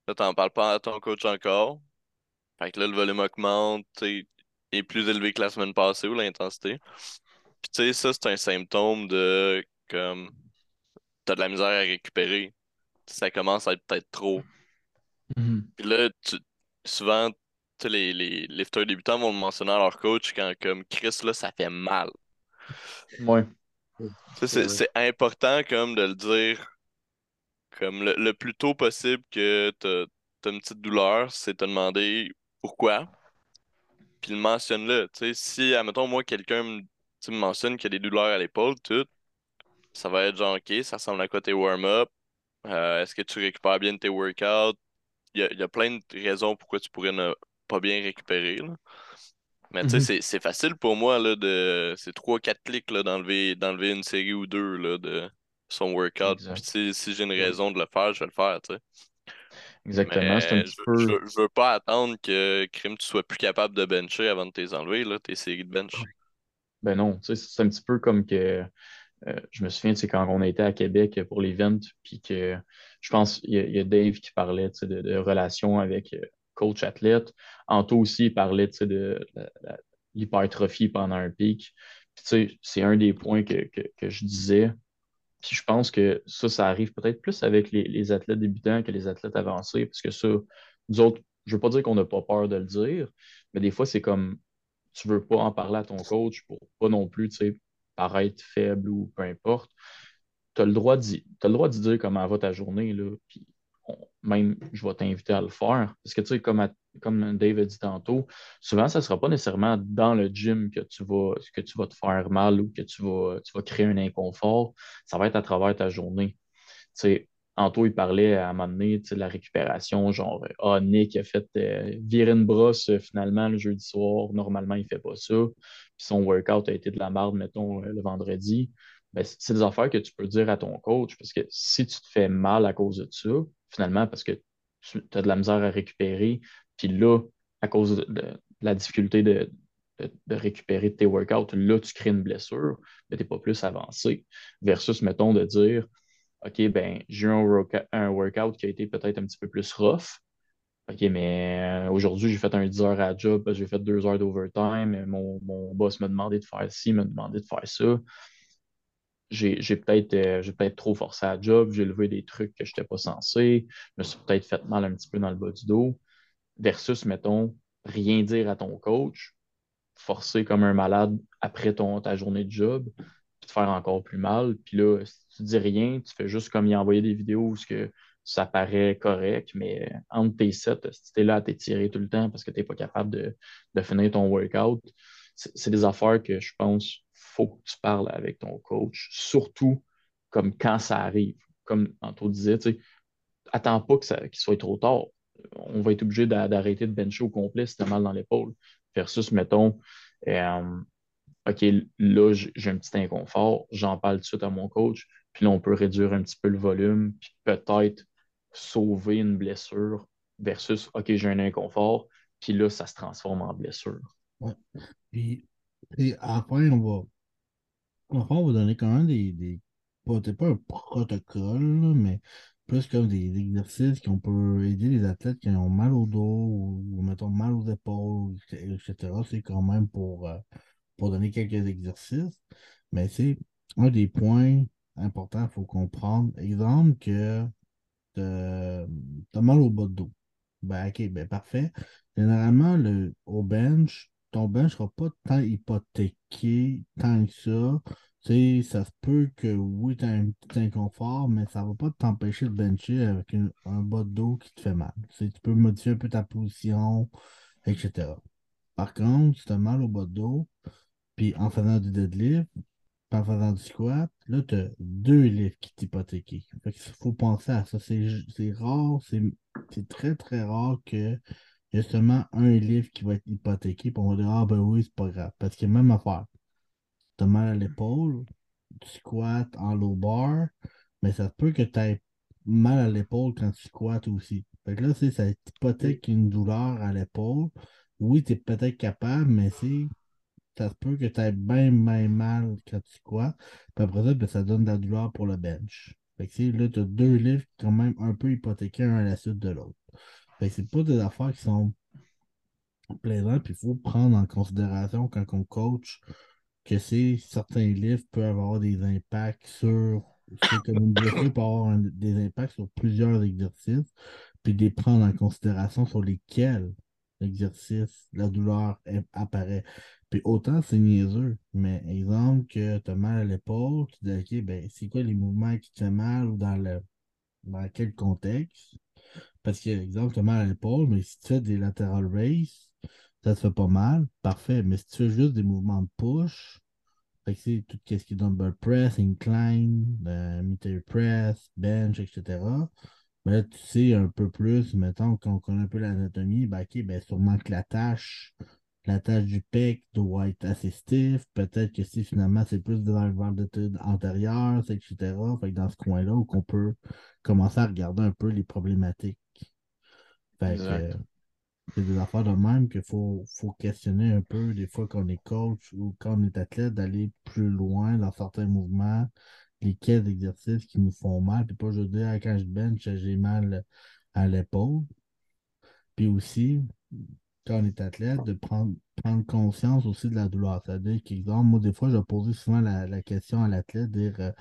Là, t'en parles pas à ton coach encore. Fait que là, le volume augmente, est plus élevé que la semaine passée ou l'intensité. Puis tu sais, ça, c'est un symptôme de comme t'as de la misère à récupérer. Ça commence à être peut-être trop. Mhm. Puis là, tu, souvent, les, les lifters débutants vont le mentionner à leur coach quand comme Chris, là, ça fait mal. Ouais. c'est important comme de le dire comme le, le plus tôt possible que t'as t'as une petite douleur, c'est te demander pourquoi. Puis le mentionne-le. Tu sais, si, admettons, moi, quelqu'un me, tu mentionne qu'il y a des douleurs à l'épaule, tout, ça va être genre, OK, ça ressemble à quoi tes warm-up? Euh, est-ce que tu récupères bien tes workouts? Il y y a plein de raisons pourquoi tu pourrais ne pas bien récupérer, là. Mais tu sais, Mhm. c'est c'est facile pour moi, là, de... C'est trois, quatre clics, là, d'enlever d'enlever une série ou deux, là, de son workout. Puis si, j'ai une raison de le faire, je vais le faire, tu sais. Exactement. C'est un Mais petit je, peu. je, veux- je veux pas attendre que, Crime, tu sois plus capable de bencher avant de t'es enlever, là, tes séries de bench. Ben non, tu sais, c'est un petit peu comme que euh, je me souviens, sais, quand on était à Québec pour l'event, puis que je pense il y, a- il y a Dave qui parlait de, de relations avec euh, coach athlète. Anto aussi il parlait de la- l'hypertrophie pendant un pic. C'est un des points que, que, que je disais. Puis je pense que ça, ça arrive peut-être plus avec les, les athlètes débutants que les athlètes avancés, parce que ça, nous autres, je veux pas dire qu'on n'a pas peur de le dire, mais des fois, c'est comme tu veux pas en parler à ton coach pour pas non plus, tu sais, paraître faible ou peu importe. Tu as le droit d'y dire comment va ta journée, là, puis même, je vais t'inviter à le faire. Parce que, tu sais, comme, à- comme Dave a dit tantôt, souvent, ça ne sera pas nécessairement dans le gym que tu vas, que tu vas te faire mal ou que tu vas, tu vas créer un inconfort. Ça va être à travers ta journée. Tu sais, Anto, il parlait à un moment donné de la récupération, genre, ah, Nick a fait euh, virer une brosse finalement le jeudi soir. Normalement, il ne fait pas ça. Puis son workout a été de la merde, mettons, euh, le vendredi. Ben, c'est des affaires que tu peux dire à ton coach parce que si tu te fais mal à cause de ça, finalement, parce que tu as de la misère à récupérer, puis là, à cause de, la difficulté de, récupérer tes workouts, là, tu crées une blessure, mais tu n'es pas plus avancé. Versus, mettons, de dire, OK, ben, j'ai eu un, workout qui a été peut-être un petit peu plus rough. OK, mais euh, aujourd'hui, j'ai fait un 10 heures à job, j'ai fait 2 heures d'overtime. Mon, mon boss m'a demandé de faire ci, m'a demandé de faire ça. J'ai peut-être euh, peut-être trop forcé à job, j'ai levé des trucs que je n'étais pas censé, je me suis peut-être fait mal un petit peu dans le bas du dos. Versus, mettons, rien dire à ton coach, forcer comme un malade après ton, ta journée de job, puis te faire encore plus mal. Puis là, si tu dis rien, tu fais juste comme y envoyer des vidéos où ce que ça paraît correct, mais entre tes sets, si tu es là à t'étirer tout le temps parce que tu n'es pas capable de, de finir ton workout, c'est des affaires que je pense faut que tu parles avec ton coach, surtout comme quand ça arrive. Comme Anto disait, attends pas que ça, qu'il soit trop tard. On va être obligé d'a- d'arrêter de bencher au complet si tu as mal dans l'épaule. Versus, mettons, euh, OK, là, j'ai un petit inconfort, j'en parle tout de suite à mon coach, puis là, on peut réduire un petit peu le volume, puis peut-être sauver une blessure versus, OK, j'ai un inconfort, puis là, ça se transforme en blessure. Ouais. Puis, et à on va, à on va donner quand même des, des pas, pas un protocole, mais plus comme des, des exercices qu'on peut aider les athlètes qui ont mal au dos ou, ou, mettons mal aux épaules, etc. C'est quand même pour, euh, pour donner quelques exercices. Mais c'est un des points important, il faut comprendre. Exemple que tu as mal au bas de dos. Ben, ok, ben parfait. Généralement, le, au bench, ton bench ne sera pas tant hypothéqué tant que ça. Sais, ça se peut que oui, tu as un petit inconfort, mais ça ne va pas t'empêcher de bencher avec un bas de dos qui te fait mal. Tu peux modifier un peu ta position, etc. Par contre, si tu as mal au bas de dos, puis en faisant du deadlift, puis en faisant du squat, là, tu as deux livres qui t'hypothèquent. Il faut penser à ça. C'est rare, c'est très, très rare que justement un livre qui va être hypothéqué, puis on va dire Ah ben oui, c'est pas grave. Parce que même affaire. Tu as mal à l'épaule, tu squattes en low bar, mais ça se peut que tu aies mal à l'épaule quand tu squattes aussi. Fait que là, ça hypothèque une douleur à l'épaule. Oui, tu es peut-être capable, mais c'est ça se peut que tu aies bien, bien mal quand tu squats. Puis après ça, ben, ça donne de la douleur pour le bench. Fait que là, tu as deux livres quand même un peu hypothéqués un à la suite de l'autre. Fait que c'est pas des affaires qui sont plaisantes, puis il faut prendre en considération quand on coach que certains livres peuvent avoir des impacts sur, peut avoir des impacts sur plusieurs exercices, puis les prendre en considération sur lesquels l'exercice, la douleur apparaît. Puis autant c'est niaiseux, mais exemple que tu as mal à l'épaule, tu dis OK, ben c'est quoi les mouvements qui te font mal ou dans le dans quel contexte? Parce que, exemple, tu as mal à l'épaule, mais si tu fais des lateral race, ça te fait pas mal, parfait. Mais si tu fais juste des mouvements de push, c'est tout ce qui est dumbbell press, incline, euh, press, bench, etc. Mais là, tu sais un peu plus, mettons, quand on connaît un peu l'anatomie, ben, OK, ben, sûrement que la tâche, la tâche du pec doit être assez stiff. Peut-être que si finalement c'est plus dans le d'études antérieure, etc. Fait que dans ce coin-là, où on peut commencer à regarder un peu les problématiques. Fait que c'est des affaires de même qu'il faut, faut questionner un peu des fois qu'on est coach ou quand on est athlète, d'aller plus loin dans certains mouvements lesquels exercices qui nous font mal. Puis pas je dire, ah, quand je bench, j'ai mal à l'épaule. Puis aussi, quand on est athlète, de prendre, prendre conscience aussi de la douleur. C'est-à-dire qu'exemple, moi, des fois, je posais souvent la, question à l'athlète, dire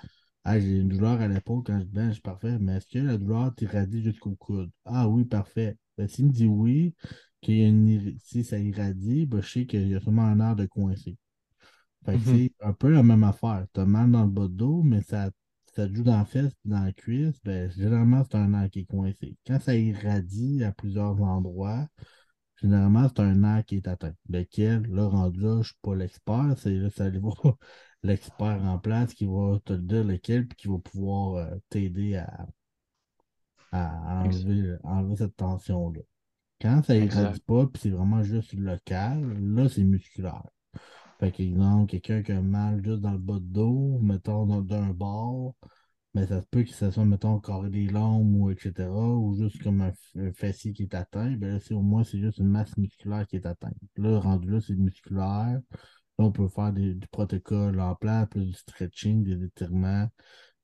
ah, j'ai une douleur à l'épaule quand je bench, parfait, mais est-ce que la douleur t'irradie jusqu'au coude? Ah oui, parfait. Ben, s'il me dit oui, qu'il y a une, si ça irradie, ben, je sais qu'il y a sûrement un air de coincer. Fait que c'est un peu la même affaire. Tu as mal dans le bas de dos, mais ça, ça te joue dans la fesse dans la cuisse, ben, généralement, c'est un air qui est coincé. Quand ça irradie à plusieurs endroits, généralement, c'est un air qui est atteint. Lequel, là, rendu là, je ne suis pas l'expert, c'est là, ça voir l'expert en place qui va te dire lequel, puis qui va pouvoir euh, t'aider à, à enlever, enlever cette tension-là. Quand ça irradie pas, puis c'est vraiment juste local, là, c'est musculaire. Fait qu'exemple, quelqu'un qui a mal juste dans le bas de dos, mettons d'un bord, mais ça se peut que ça soit, mettons, carré des lombes ou etc. Ou juste comme un, fessier qui est atteint, ben là, au moins, c'est juste une masse musculaire qui est atteinte. Là, rendu là, c'est musculaire. Là, on peut faire des, du protocole en place, plus du stretching, des étirements,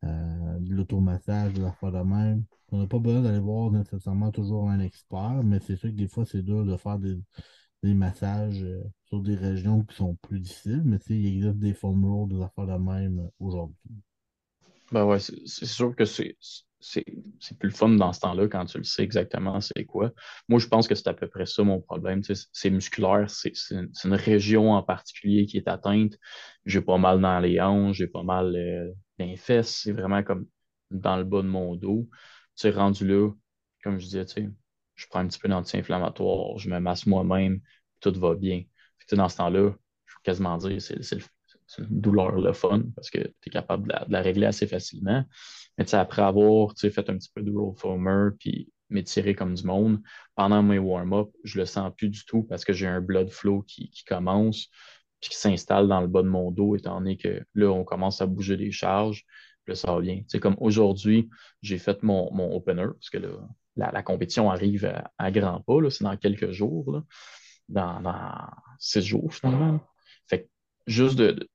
de l'automassage, de la fois de même. On n'a pas besoin d'aller voir nécessairement toujours un expert, mais c'est sûr que des fois, c'est dur de faire des, des massages euh, sur des régions qui sont plus difficiles, mais il existe des foam rolls, des affaires de même euh, aujourd'hui. Ben ouais, c'est sûr que c'est plus le fun dans ce temps-là quand tu le sais exactement c'est quoi. Moi, je pense que c'est à peu près ça mon problème. C'est musculaire, c'est une région en particulier qui est atteinte. J'ai pas mal dans les hanches, j'ai pas mal euh, dans les fesses. C'est vraiment comme dans le bas de mon dos. Tu rendu là, comme je disais, je prends un petit peu d'anti-inflammatoire, je me masse moi-même, tout va bien. dans ce temps-là, je peux quasiment dire c'est une douleur le fun parce que tu es capable de la, régler assez facilement. Mais après avoir fait un petit peu de roll foamer puis m'étirer comme du monde, pendant mes warm-up, je le sens plus du tout parce que j'ai un blood flow qui, commence puis qui s'installe dans le bas de mon dos, étant donné que là, on commence à bouger des charges, là, ça va bien. comme aujourd'hui, j'ai fait mon, mon opener, parce que là, la, compétition arrive à, grands pas, c'est dans quelques jours, dans, six jours finalement. Fait juste de,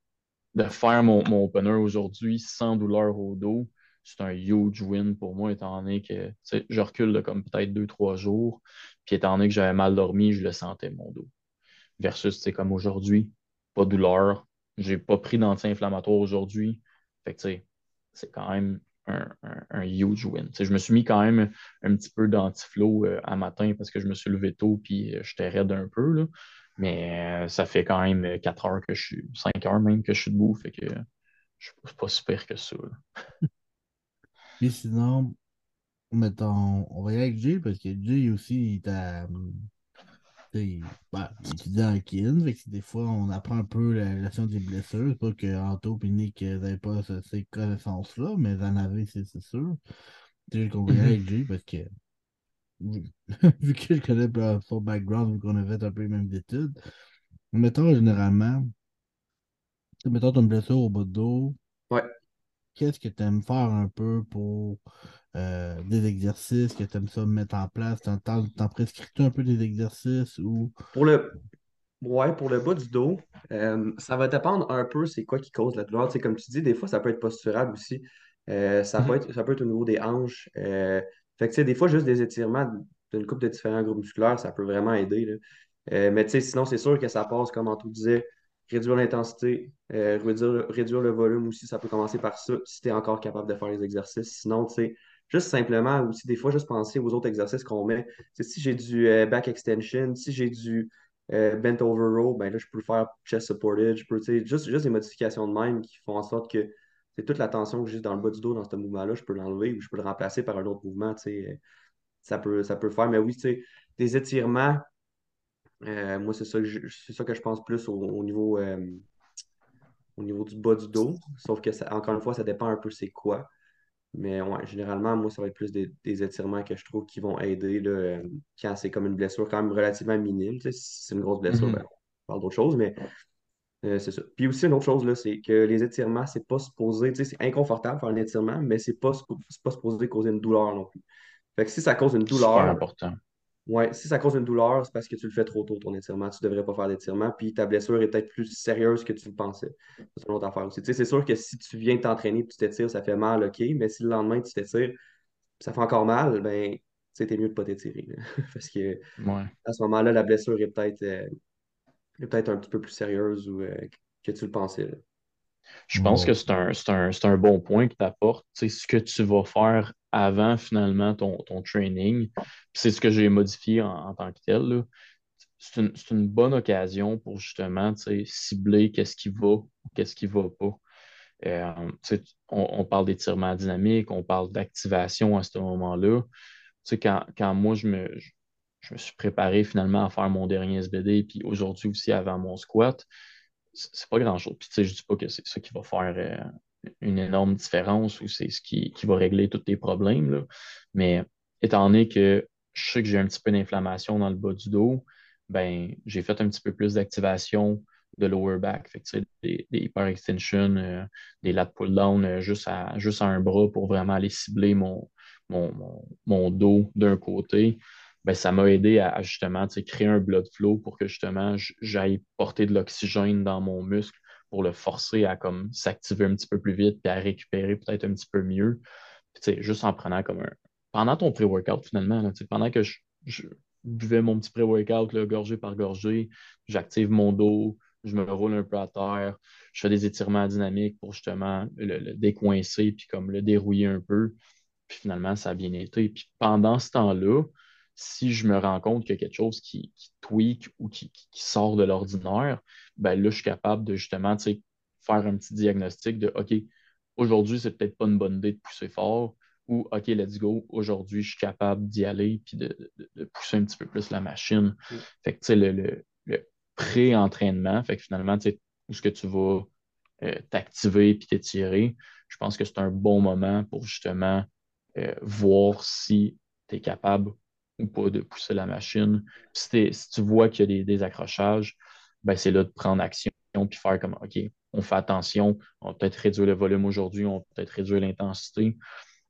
faire mon, opener aujourd'hui sans douleur au dos, c'est un huge win pour moi, étant donné que je recule de comme peut-être deux, trois jours, puis étant donné que j'avais mal dormi, je le sentais mon dos. Versus, c'est comme aujourd'hui, pas de douleur, j'ai pas pris d'anti-inflammatoire aujourd'hui. Fait que, c'est quand même un, huge win. je me suis mis quand même un petit peu d'anti-flow euh, à matin parce que je me suis levé tôt puis j'étais raide un peu. Là. Mais ça fait quand même 4 heures que je suis, 5 heures même que je suis debout. Fait que je suis pas super que ça. Puis sinon, mettons, on va y aller avec Jay parce que Jay aussi, il t'a. Ben, il étudie en kin, fait que des fois on apprend un peu la relation des blessures. Pas que Anto et Nick n'avaient pas ces connaissances-là, mais en avez, c'est sûr. C'est qu'on va y aller avec Jay parce que vu que je connais son background, vu qu'on a fait un peu les mêmes études. Mettons généralement, mettons ton blessure au bas de dos. Ouais qu'est-ce que tu aimes faire un peu pour euh, des exercices que tu aimes ça mettre en place? T'en, prescris-tu un peu des exercices ou? Pour le. Ouais, pour le bas du dos, euh, ça va dépendre un peu c'est quoi qui cause la douleur. comme tu dis, des fois, ça peut être posturable aussi. Euh, ça, peut mm-hmm. être, ça peut être au niveau des hanches. Fait que, des fois, juste des étirements d'une coupe de différents groupes musculaires, ça peut vraiment aider. mais sinon, c'est sûr que ça passe, comme Anto disait, réduire l'intensité, euh, réduire, le volume aussi, ça peut commencer par ça si tu es encore capable de faire les exercices. Sinon, tu sais, juste simplement aussi, des fois, juste penser aux autres exercices qu'on met. si j'ai du euh, back extension, si j'ai du euh, bent over row, ben là, je peux faire chest supported, je peux, juste, juste des modifications de même qui font en sorte que c'est toute la tension que j'ai dans le bas du dos dans ce mouvement-là, je peux l'enlever ou je peux le remplacer par un autre mouvement, ça peut, ça peut le faire. Mais oui, des étirements, euh, moi, c'est ça, que je, ça que je pense plus au, niveau, euh, au niveau du bas du dos. Sauf que, ça, encore une fois, ça dépend un peu c'est quoi. Mais ouais, généralement, moi, ça va être plus des, étirements que je trouve qui vont aider là, euh, quand c'est comme une blessure quand même relativement minime. si c'est une grosse blessure, mm-hmm. ben, on parle d'autre chose, mais c'est ça. Puis aussi, une autre chose, là, c'est que les étirements, c'est pas supposé, c'est inconfortable faire un étirement, mais c'est pas, pas supposé causer une douleur non plus. Fait que si ça cause une douleur, important. Ouais, si ça cause une douleur, c'est parce que tu le fais trop tôt, ton étirement. Tu ne devrais pas faire d'étirement. Puis ta blessure est peut-être plus sérieuse que tu le pensais. C'est une autre affaire aussi. Tu sais, c'est sûr que si tu viens t'entraîner tu t'étires, ça fait mal, OK. Mais si le lendemain, tu t'étires, ça fait encore mal, ben, tu sais, t'es mieux de pas t'étirer. parce que à ce moment-là, la blessure est peut-être euh, peut un petit peu plus sérieuse ou, euh, que tu le pensais. Je pense que c'est un, bon point que tu apportes. C'est ce que tu vas faire avant finalement ton, training. C'est ce que j'ai modifié en, tant que tel. C'est une, bonne occasion pour justement cibler qu'est-ce qui va ou qu'est-ce qui ne va pas. Euh, on, parle d'étirement dynamique, on parle d'activation à ce moment-là. Quand, quand moi, je me, je me suis préparé finalement à faire mon dernier SBD, puis aujourd'hui aussi avant mon squat, c'est pas grand-chose. Puis, tu sais, je dis pas que c'est ça qui va faire euh, une énorme différence ou c'est ce qui, va régler tous tes problèmes. Là. Mais étant donné que je sais que j'ai un petit peu d'inflammation dans le bas du dos, ben, j'ai fait un petit peu plus d'activation de lower back. Fait des, des hyper extension, euh, des lat pull down euh, juste, à, juste à un bras pour vraiment aller cibler mon, mon dos d'un côté ben, ça m'a aidé à, justement créer un blood flow pour que justement j'aille porter de l'oxygène dans mon muscle pour le forcer à comme s'activer un petit peu plus vite et à récupérer peut-être un petit peu mieux. Puis, juste en prenant comme un. Pendant ton pré-workout, finalement, pendant que je, buvais mon petit pré-workout, gorgé par gorgée, j'active mon dos, je me roule un peu à terre, je fais des étirements dynamiques pour justement le, le décoincer puis comme le dérouiller un peu. Puis finalement, ça a bien été. Puis pendant ce temps-là, si je me rends compte qu'il y a quelque chose qui, qui tweak ou qui, sort de l'ordinaire, ben là, je suis capable de justement faire un petit diagnostic de OK, aujourd'hui, c'est peut-être pas une bonne idée de pousser fort ou OK, let's go, aujourd'hui, je suis capable d'y aller puis de, pousser un petit peu plus la machine. Fait que tu sais, le, pré-entraînement, fait que finalement, tu sais, où est-ce que tu vas euh, t'activer puis t'étirer, je pense que c'est un bon moment pour justement euh, voir si tu es capable pas de pousser la machine. Si, tu vois qu'il y a des, accrochages, ben c'est là de prendre action puis faire comme OK, on fait attention, on va peut-être réduire le volume aujourd'hui, on va peut-être réduire l'intensité.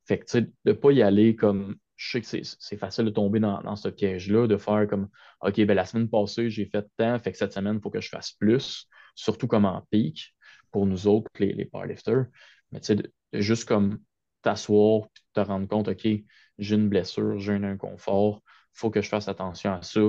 Fait que tu sais, de ne pas y aller comme je sais que c'est facile de tomber dans, ce piège-là, de faire comme OK, ben la semaine passée, j'ai fait tant, fait que cette semaine, il faut que je fasse plus, surtout comme en pic pour nous autres, les, les powerlifters. Mais tu sais, juste comme t'asseoir te rendre compte, OK, j'ai une blessure, j'ai un inconfort, il faut que je fasse attention à ça.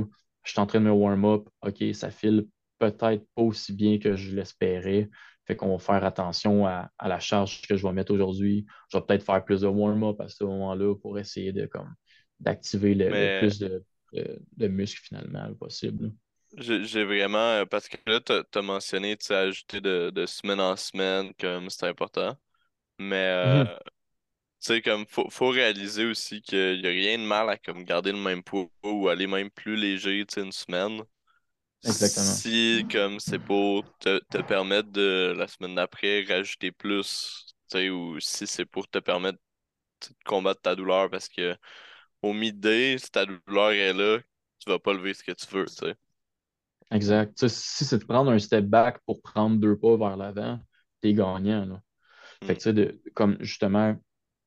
Je suis en train de me warm-up, OK, ça file peut-être pas aussi bien que je l'espérais. Fait qu'on va faire attention à, la charge que je vais mettre aujourd'hui. Je vais peut-être faire plus de warm-up à ce moment-là pour essayer de comme d'activer le, plus de, muscles finalement possible. J'ai vraiment, euh, parce que là, tu as, mentionné, tu sais, ajouter de, de, semaine en semaine, comme c'est important. Mais, euh, mhm. tu sais, comme, faut, faut réaliser aussi qu'il n'y a rien de mal à comme garder le même poids ou aller même plus léger, une semaine. Exactement. Si, comme, c'est pour te, te, permettre de, la semaine d'après, rajouter plus, tu sais, ou si c'est pour te permettre de combattre ta douleur parce que au mid-day, si ta douleur est là, tu vas pas lever ce que tu veux, tu sais. Exact. si c'est de prendre un step back pour prendre deux pas vers l'avant, t'es gagnant. Là. Fait que, mm. de, comme justement,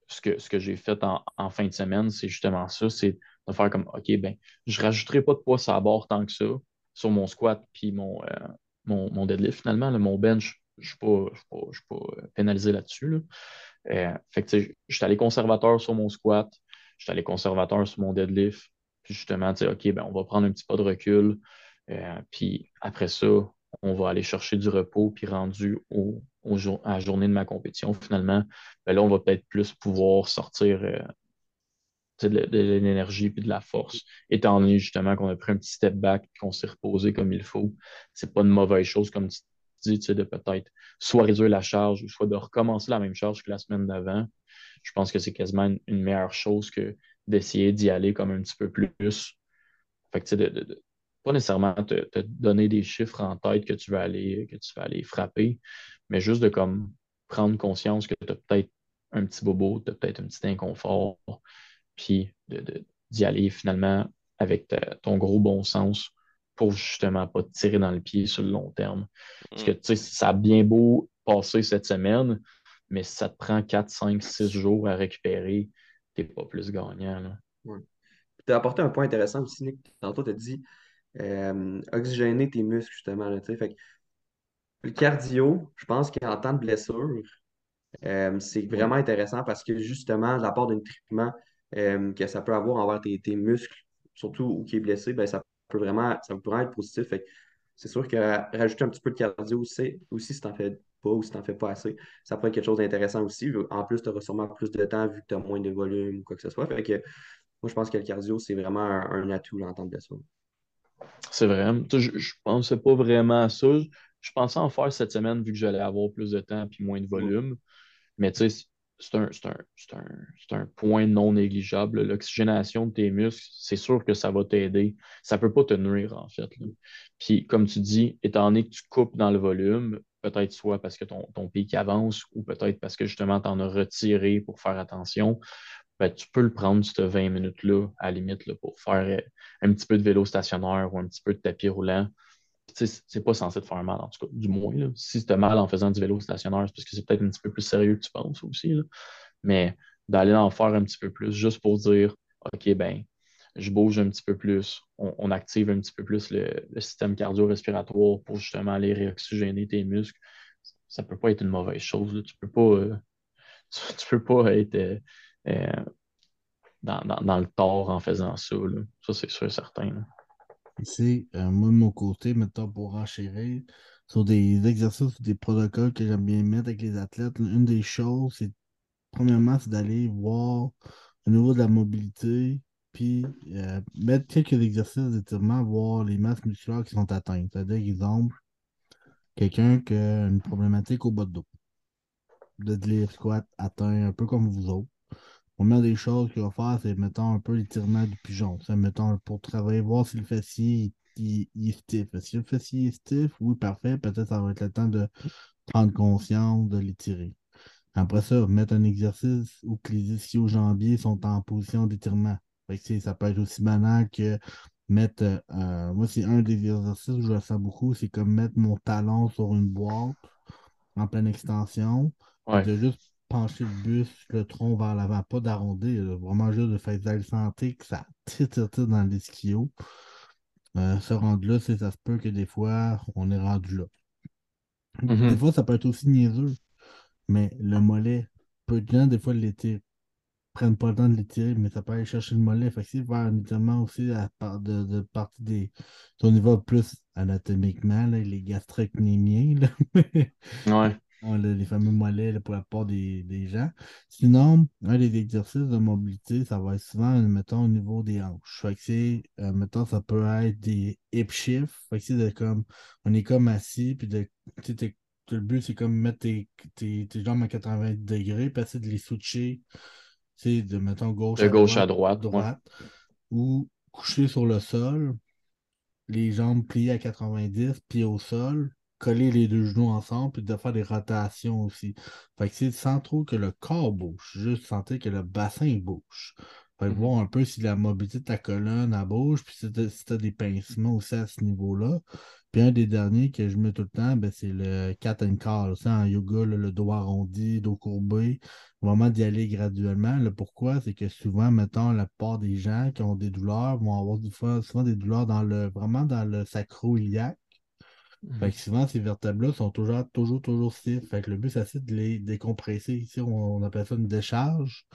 ce que, ce que j'ai fait en, fin de semaine, c'est justement ça, c'est de faire comme, OK, ben, je rajouterai pas de poids la barre tant que ça, sur mon squat puis mon, euh, mon, deadlift finalement. mon bench, je ne suis pas, pénalisé là-dessus. Là. Euh, fait que, je suis allé conservateur sur mon squat, je suis allé conservateur sur mon deadlift, puis justement, tu sais, OK, ben, on va prendre un petit pas de recul. Euh, puis après ça, on va aller chercher du repos, puis rendu au, à la journée de ma compétition, finalement, ben là, on va peut-être plus pouvoir sortir euh, de, l'énergie puis de la force, étant donné justement qu'on a pris un petit step back qu'on s'est reposé comme il faut. C'est pas une mauvaise chose, comme tu dis, de peut-être soit réduire la charge ou soit de recommencer la même charge que la semaine d'avant. Je pense que c'est quasiment une, meilleure chose que d'essayer d'y aller comme un petit peu plus. Fait que, de, de, pas nécessairement te, donner des chiffres en tête que tu aller, que tu vas aller frapper, mais juste de comme prendre conscience que tu as peut-être un petit bobo, tu as peut-être un petit inconfort, puis d'y aller finalement avec ton gros bon sens pour justement pas te tirer dans le pied sur le long terme. Parce que mm. tu sais, ça a bien beau passer cette semaine, mais si ça te prend 4, 5, 6 jours à récupérer, tu n'es pas plus gagnant. Tu as apporté un point intéressant aussi, Nick. Tantôt, tu as dit euh, oxygéner tes muscles, justement. fait le cardio, je pense qu'en temps de blessure, euh, c'est vraiment intéressant parce que justement, la part d'un nutriments euh, que ça peut avoir envers tes, muscles, surtout où qui est blessé, ben, ça peut vraiment, ça peut vraiment être positif. c'est sûr que rajouter un petit peu de cardio aussi, aussi si tu n'en fais pas ou si tu n'en fais pas assez, ça peut être quelque chose d'intéressant aussi. En plus, tu auras sûrement plus de temps vu que tu as moins de volume ou quoi que ce soit. Fait que, moi, je pense que le cardio, c'est vraiment un, atout en temps de blessure. C'est vrai. Je, ne pensais pas vraiment à ça. Je pensais en faire cette semaine vu que j'allais avoir plus de temps et moins de volume. Mais tu sais, c'est un, point non négligeable. L'oxygénation de tes muscles, c'est sûr que ça va t'aider. Ça ne peut pas te nuire, en fait. Puis, comme tu dis, étant donné que tu coupes dans le volume, peut-être soit parce que ton, ton pic avance ou peut-être parce que justement tu en as retiré pour faire attention, ben, tu peux le prendre, ce 20 minutes-là, à la limite, pour faire euh, un petit peu de vélo stationnaire ou un petit peu de tapis roulant. C'est pas censé te faire mal, en tout cas, du moins. Si tu as mal en faisant du vélo stationnaire, c'est parce que c'est peut-être un petit peu plus sérieux que tu penses aussi. Mais d'aller en faire un petit peu plus, juste pour dire, OK, ben, je bouge un petit peu plus, on, active un petit peu plus le, système cardio-respiratoire pour justement aller réoxygéner tes muscles. Ça peut pas être une mauvaise chose. Tu peux pas, euh, tu, peux pas être. Euh, euh, dans, le tort en faisant ça. Ça, c'est sûr et certain. Ici, euh, moi, de mon côté, mettons, pour enchérir, sur des exercices, des protocoles que j'aime bien mettre avec les athlètes, une des choses, c'est, premièrement, c'est d'aller voir au niveau de la mobilité, puis euh, mettre quelques exercices d'étirement, voir les masses musculaires qui sont atteintes. C'est-à-dire, exemple, quelqu'un qui a une problématique au bas de dos. Deadlift, squat atteint, un peu comme vous autres première des choses qu'il va faire, c'est, mettons, un peu l'étirement du pigeon. C'est, mettons, pour travailler, voir si le fessier il, est stiff. Si le fessier est stiff, oui, parfait, peut-être ça va être le temps de prendre conscience, de l'étirer. Après ça, mettre un exercice où les ischio-jambiers sont en position d'étirement. Ça peut être aussi banal que mettre. Euh, moi, c'est un des exercices que je le sens beaucoup, c'est comme mettre mon talon sur une boîte en pleine extension. De juste pencher le bus, le tronc vers l'avant, pas d'arrondir, vraiment juste de faire de santé, que ça tire, dans l'ischio. Euh, se rendre là, ça se peut que des fois, on est rendu là. Mm-hmm. Des fois, ça peut être aussi niaiseux, mais le mollet, peu de gens, des fois, l'étaient prennent pas le temps de l'étirer, mais ça peut aller chercher le mollet. Fait que c'est étirement aussi à part de, de partie des. On y va plus anatomiquement, là, les gastrocnémiens, là. Ouais. Les fameux mollets pour la plupart des, des gens. Sinon, un des exercices de mobilité, ça va être souvent, mettons, au niveau des hanches. Fait que c'est, euh, mettons, ça peut être des hip shifts. Fait que c'est de comme, on est comme assis, puis de, le but, c'est comme mettre tes, tes, tes jambes à 80 degrés, puis essayer de les switcher, de, mettons, gauche De à gauche droite, à droite. ouais. droite, ou coucher sur le sol, les jambes pliées à 90, pieds au sol, coller les deux genoux ensemble, puis de faire des rotations aussi. Fait que c'est sans trop que le corps bouge, juste sentir que le bassin bouge. Fait que Mhm. voir un peu si la mobilité de ta colonne elle bouge, puis si t'as si t'as des pincements aussi à ce niveau-là. Puis un des derniers que je mets tout le temps, ben, c'est le cat and call. Ça, en yoga, là, le dos arrondi, dos courbé. Vraiment d'y aller graduellement. Le pourquoi, c'est que souvent, mettons, la plupart des gens qui ont des douleurs vont avoir fois- souvent des douleurs dans le, vraiment dans le sacro-iliaque. Fait que souvent, ces vertèbres-là sont toujours, toujours, toujours stiff. Fait que le but, c'est de les décompresser. Ici, on, on appelle ça une décharge.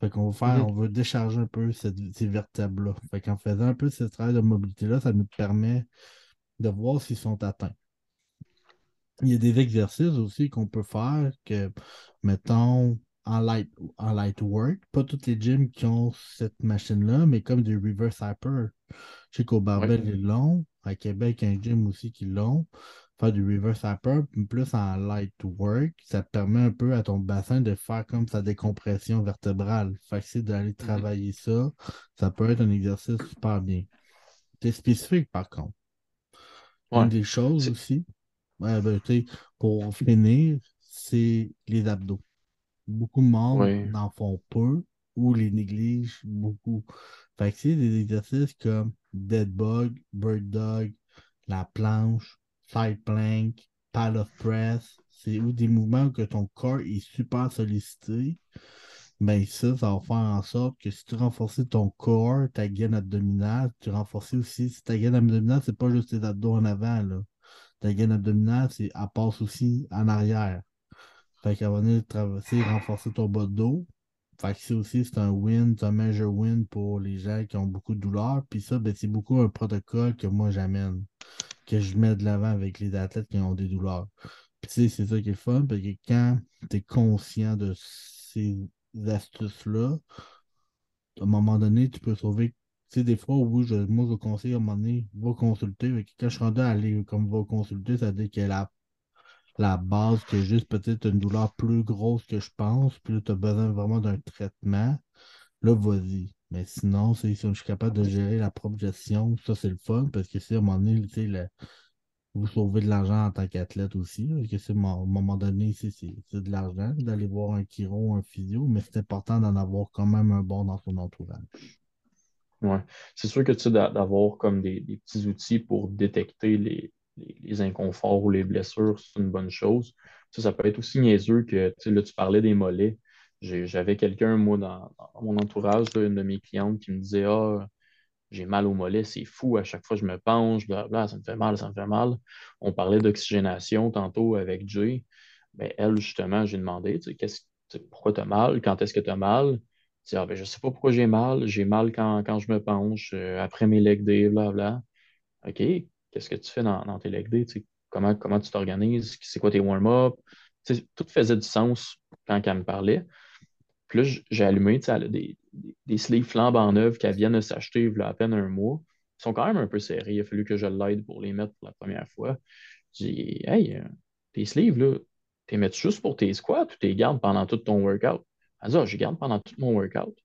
Fait qu'on va faire, Mhm. on veut décharger un peu cette- ces vertèbres-là. Fait qu'en faisant un peu ce travail de mobilité-là, ça nous permet de voir s'ils sont atteints. Il y a des exercices aussi qu'on peut faire que, mettons, en light, en light work, pas toutes les gyms qui ont cette machine-là, mais comme des reverse hyper. Je sais qu'au Barbell, ils l'ont. À Québec, il y a un gym aussi qui l'ont. Faire du reverse puis plus en light work, ça te permet un peu à ton bassin de faire comme sa décompression vertébrale. Fait que c'est d'aller travailler ça. Ça peut être un exercice super bien. C'est spécifique par contre. Ouais. Une des choses aussi, ouais, ben, pour finir, c'est les abdos. Beaucoup de monde Ouais. n'en font peu ou les négligent beaucoup. Fait que c'est des exercices comme dead bug, bird dog, la planche, side plank, pile of press. C'est des mouvements que ton corps est super sollicité. Ben ça, ça va faire en sorte que si tu renforces ton corps, ta gaine abdominale, tu renforces aussi, si ta gaine abdominale, c'est pas juste tes abdos en avant, là. Ta gaine abdominale, c'est, elle passe aussi en arrière. Fait va venir traverser, renforcer ton bas de dos. Fait que c'est aussi, c'est un win, c'est un major win pour les gens qui ont beaucoup de douleurs. Puis ça, ben, c'est beaucoup un protocole que moi j'amène, que je mets de l'avant avec les athlètes qui ont des douleurs. Puis c'est ça qui est fun, parce que quand tu es conscient de ces astuces-là, à un moment donné, tu peux sauver. Tu sais, des fois, oui, je, moi, je conseille à un moment donné, va consulter. Quand je suis rendu à aller comme va consulter, ça veut dire que la, la base, qui est juste peut-être une douleur plus grosse que je pense, puis là, tu as besoin vraiment d'un traitement, là, vas-y. Mais sinon, si je suis capable de gérer la propre gestion, ça, c'est le fun, parce que c'est à un moment donné, tu sais, le- vous sauvez de l'argent en tant qu'athlète aussi. parce que c'est, à un moment donné, c'est de l'argent d'aller voir un chiro, un physio, mais c'est important d'en avoir quand même un bon dans son entourage. Ouais. C'est sûr que tu sais, d'a- d'avoir comme des petits outils pour détecter les, les, inconforts ou les blessures, c'est une bonne chose. Ça, ça peut être aussi niaiseux que, là, tu parlais des mollets. J'avais quelqu'un, moi, dans, mon entourage, une de mes clientes, qui me disait Ah, j'ai mal au mollet, c'est fou, à chaque fois je me penche, blablabla, ça me fait mal, ça me fait mal. On parlait d'oxygénation tantôt avec Jay. Ben, elle, justement, j'ai demandé, qu'est-ce, pourquoi tu as mal, quand est-ce que tu as mal? Ah, ben, je sais pas pourquoi j'ai mal, j'ai mal quand, quand je me penche, euh, après mes leg days, blablabla. OK, qu'est-ce que tu fais dans, dans tes leg days? Comment, comment tu t'organises? C'est quoi tes warm-up? Tout faisait du sens quand elle me parlait. Puis là, j'ai allumé, des, des, sleeves flambant neuves qu'elle vient de s'acheter il y a à peine un mois. Ils sont quand même un peu serrés. Il a fallu que je l'aide pour les mettre pour la première fois. J'ai dit, hey, euh, tes sleeves, là, t'es mets juste pour tes squats ou t'es gardes pendant tout ton workout? Elle dit, ah, je garde pendant tout mon workout.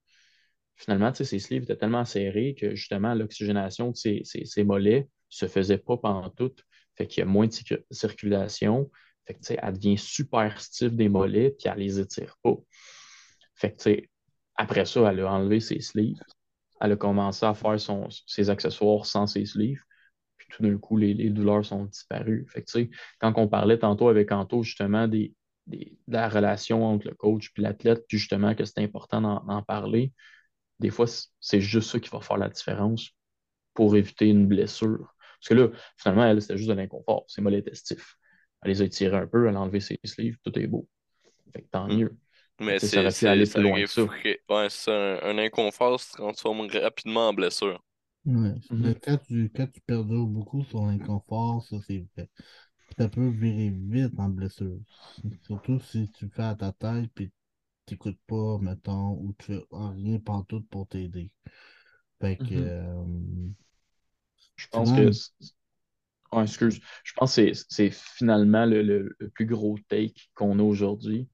Finalement, ses sleeves étaient tellement serrés que justement, l'oxygénation de ses, ses, ses mollets se faisait pas pendant tout. Fait qu'il y a moins de circu- circulation. Fait que, elle devient super stiff des mollets puis elle les étire pas. Fait que, après ça, elle a enlevé ses sleeves. Elle a commencé à faire son, ses accessoires sans ses sleeves. Puis tout d'un coup, les, douleurs sont disparues. Fait que, quand on parlait tantôt avec Anto, justement, des, des- de la relation entre le coach et l'athlète, puis justement que c'est important d'en parler, des fois, c'est juste ça qui va faire la différence pour éviter une blessure. Parce que là, finalement, elle, c'était juste de l'inconfort. Étaient stiffs. Elle les a étirés un peu, elle a enlevé ses sleeves, tout est beau. Fait que tant Mm. mieux. Mais ça c'est, pu c'est, aller ça plus loin que ça. Ouais, c'est ça, un, un inconfort se transforme rapidement en blessure. Ouais. Mhm. Mais quand tu, quand tu perdures beaucoup sur l'inconfort, ça c'est vrai. Ça peut virer vite en blessure. Surtout si tu fais à ta tête puis t'écoutes pas, mettons, ou tu fais rien pantoute pour t'aider. Fait que Mhm. euh, Je pense que excuse. Je pense que c'est finalement le, le- le plus gros take qu'on a aujourd'hui.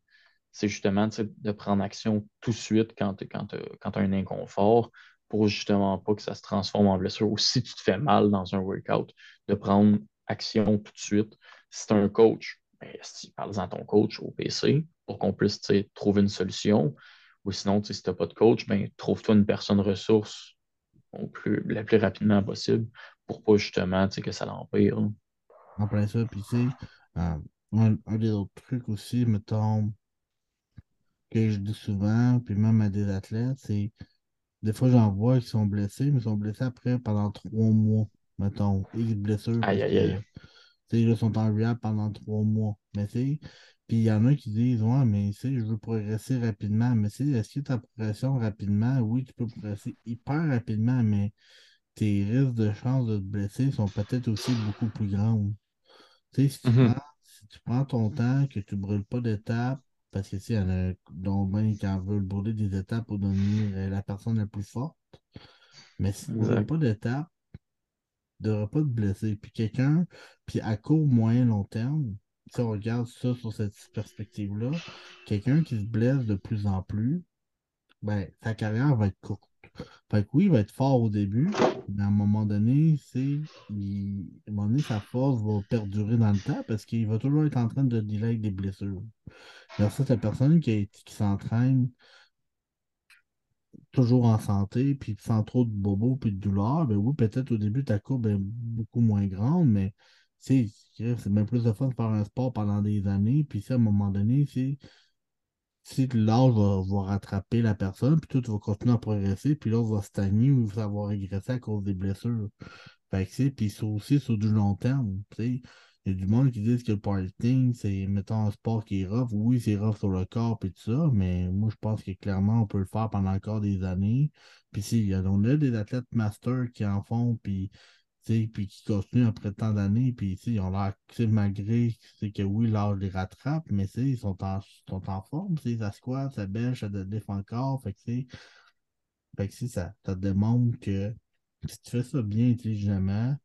C'est justement de prendre action tout de suite quand tu quand t'as un inconfort pour justement pas que ça se transforme en blessure. Ou si tu te fais mal dans un workout, de prendre action tout de suite. Si tu un coach, ben, si, parle-en à ton coach au PC pour qu'on puisse trouver une solution. Ou sinon, si tu n'as pas de coach, ben, trouve-toi une personne ressource au plus, le plus rapidement possible pour pas justement tu sais, que ça l'empire. en plein ça, puis tu sais, euh, un, un des autres trucs aussi, mettons, que je dis souvent, puis même à des athlètes, c'est des fois j'en vois qui sont blessés, mais ils sont blessés après pendant trois mois, mettons, X blessures Aïe, aïe, tu sais, ils sont en rehab pendant trois mois. Mais tu sais, puis il y en a qui disent, ouais, mais tu sais, je veux progresser rapidement. Mais tu sais, est-ce que ta progression rapidement, oui, tu peux progresser hyper rapidement, mais tes risques de chance de te blesser sont peut-être aussi beaucoup plus grands. Tu sais, si tu prends, Mhm. si tu prends ton temps, que tu brûles pas d'étapes, parce que il y en a dont ben qui en veulent brûler des étapes pour devenir euh, la personne la plus forte. Mais si tu brûles Exact. pas d'étapes, tu devrais pas te blesser. Puis quelqu'un, puis à court, moyen, long terme, si on regarde ça sur cette perspective-là, quelqu'un qui se blesse de plus en plus, ben, sa carrière va être courte. Fait que oui, il va être fort au début, mais à un moment donné, c'est, il- à un moment donné, sa force va perdurer dans le temps parce qu'il va toujours être en train de dealer avec des blessures. Versus la personne qui, qui s'entraîne toujours en santé, puis sans trop de bobos puis de douleur, ben oui, peut-être au début, ta courbe est beaucoup moins grande, mais c'est bien plus de fun de faire un sport pendant des années, puis ça, à un moment donné, c'est si l'âge va, va rattraper la personne, puis toi, tu vas continuer à progresser, puis l'autre va stagner ou ça va régresser à cause des blessures. Fait que, tu sais, puis c'est aussi sur du long terme, tu sais. Il y a du monde qui dit que le powerlifting, c'est, mettons, un sport qui est rough. Oui, c'est rough sur le corps et tout ça, mais moi, je pense que clairement, on peut le faire pendant encore des années. Puis si, on a des athlètes masters qui en font, puis, tu sais, puis qui continuent après tant d'années, puis, ils ont l'air, malgré, que oui, l'âge les rattrape, mais, ils sont en, sont en forme, ça squat, ça bench, ça deadlift encore, fait que, fait que ça, ça démontre que si tu fais ça bien intelligemment,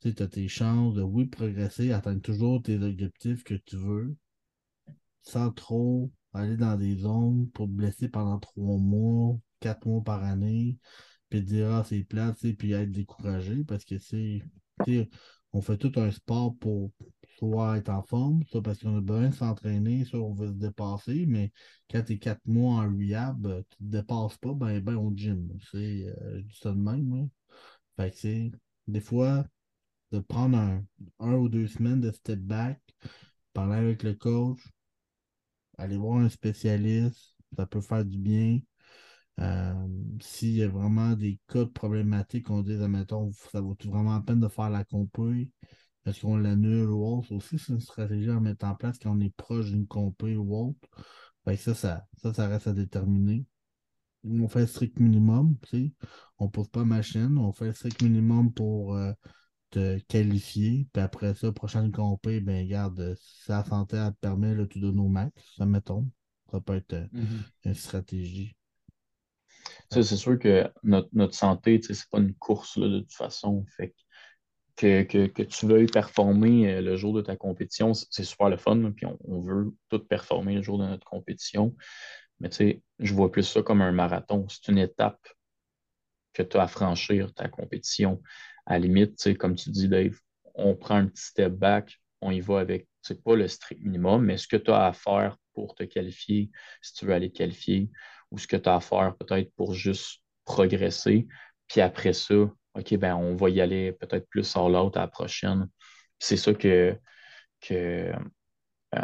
tu as tes chances de, oui, progresser, atteindre toujours tes objectifs que tu veux, sans trop aller dans des zones pour te blesser pendant trois mois, quatre mois par année, puis dire, ah, c'est plat, puis être découragé, parce que c'est, on fait tout un sport pour soit être en forme, soit parce qu'on a besoin de s'entraîner, soit on veut se dépasser, mais quand tu es quatre mois en rehab, euh, tu te dépasses pas, ben, ben au gym. C'est, euh, je ça de même, là. Fait que, c'est des fois, de prendre un, un ou deux semaines de step back, parler avec le coach, aller voir un spécialiste, ça peut faire du bien. Euh, s'il y a vraiment des cas de problématiques, on dit, admettons, ça vaut vraiment la peine de faire la compé, est-ce qu'on l'annule ou autre? Aussi, c'est une stratégie à mettre en place quand on est proche d'une compé ou autre. Fait que ça, ça, ça, ça reste à déterminer. On fait le strict minimum, tu sais. On ne pose pas ma chaîne, on fait le strict minimum pour euh, te qualifier. Puis après ça, prochaine compé, ben regarde, si la santé elle te permet, là, tu donnes au max, ça mettons. Ça peut être euh, Mhm. une stratégie. C'est sûr que notre, notre santé, c'est pas une course là, de toute façon. Fait que, que, que tu veuilles performer euh, le jour de ta compétition, c'est super le fun. Puis on, on veut tout performer le jour de notre compétition. Mais je vois plus ça comme un marathon. C'est une étape que tu as à franchir ta compétition. À la limite, comme tu dis, Dave, on prend un petit step back, on y va avec, c'est pas le strict minimum, mais ce que tu as à faire pour te qualifier, si tu veux aller te qualifier, ou ce que tu as à faire peut-être pour juste progresser. Puis après ça, OK, ben on va y aller peut-être plus hors l'autre à la prochaine. C'est ça que, que euh,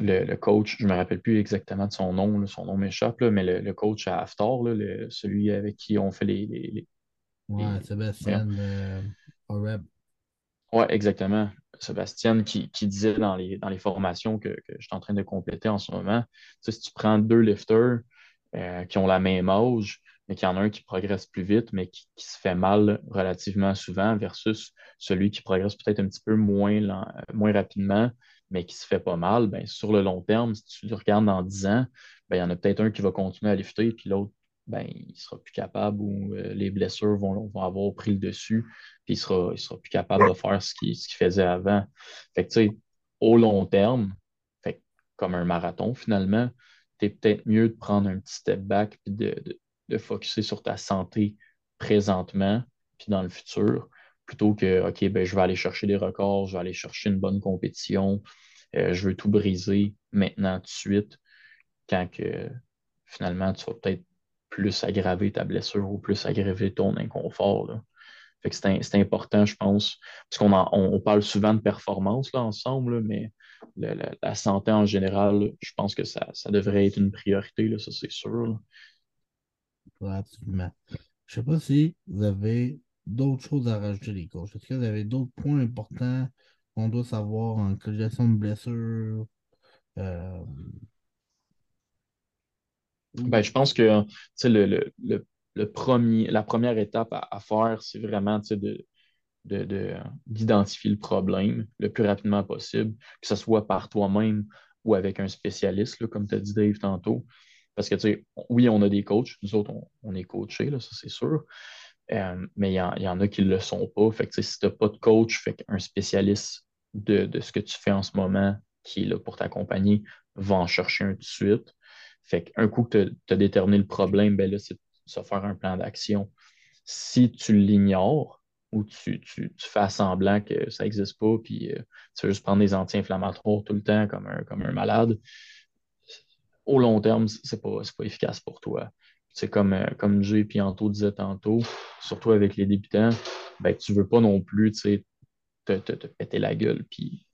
le, le coach, je ne me rappelle plus exactement de son nom, là, son nom m'échappe, mais le, le coach à Haftar, là, le- celui avec qui on fait les, les, les- Ouais. Sébastien euh, Oreb. Ouais, exactement. Sébastien qui, qui disait dans les, dans les formations que, que je suis en train de compléter en ce moment, tu sais, si tu prends deux lifters euh, qui ont la même âge, mais qu'il y en a un qui progresse plus vite, mais qui, se fait mal relativement souvent, versus celui qui progresse peut-être un petit peu moins, lent- moins rapidement, mais qui se fait pas mal, ben, sur le long terme, si tu le regardes dans 10 ans, ben, il y en a peut-être un qui va continuer à lifter, puis l'autre, ben, il sera plus capable ou euh, les blessures vont, vont avoir pris le dessus, puis il sera, il sera plus capable de faire ce qu'il faisait avant. Fait que, tu sais, au long terme, fait comme un marathon finalement, tu es peut-être mieux de prendre un petit step back puis de, de, de focuser sur ta santé présentement puis dans le futur, plutôt que, OK, ben, je vais aller chercher des records, je vais aller chercher une bonne compétition, euh, je veux tout briser maintenant, tout de suite, quand que finalement, tu vas peut-être plus aggraver ta blessure ou plus aggraver ton inconfort. Là. C'est important, je pense, parce qu'on en- on, on parle souvent de performance là, ensemble, là, mais le- la, la santé en général, je pense que ça, ça devrait être une priorité, là, ça c'est sûr. là. Ouais, absolument. Je sais pas si vous avez d'autres choses à rajouter, les coachs. Est-ce que vous avez d'autres points importants qu'on doit savoir en corrélation de blessures? Euh, Ben, je pense que le, le, le, le premier, la première étape à, faire, c'est vraiment de, de, de- d'identifier le problème le plus rapidement possible, que ce soit par toi-même ou avec un spécialiste, là, comme tu as dit Dave tantôt. Parce que, tu sais, oui, on a des coachs, nous autres, on, on est coachés, là, ça c'est sûr, Euh, mais il y, y en a qui ne le sont pas. Fait que, si tu n'as pas de coach, fait qu'un spécialiste de, de ce que tu fais en ce moment, qui est là pour t'accompagner, va en chercher un tout de suite. Fait qu'un coup que tu as déterminé le problème, ben là, c'est se faire un plan d'action. Si tu l'ignores, ou tu, tu, fais semblant que ça n'existe pas, puis euh, tu veux juste prendre des anti-inflammatoires tout le temps comme un, comme un malade, au long terme, c'est pas, c'est pas efficace pour toi. C'est comme, euh, comme Jay et Anto disait tantôt, surtout avec les débutants, ben, tu veux pas non plus te, te, te péter la gueule puis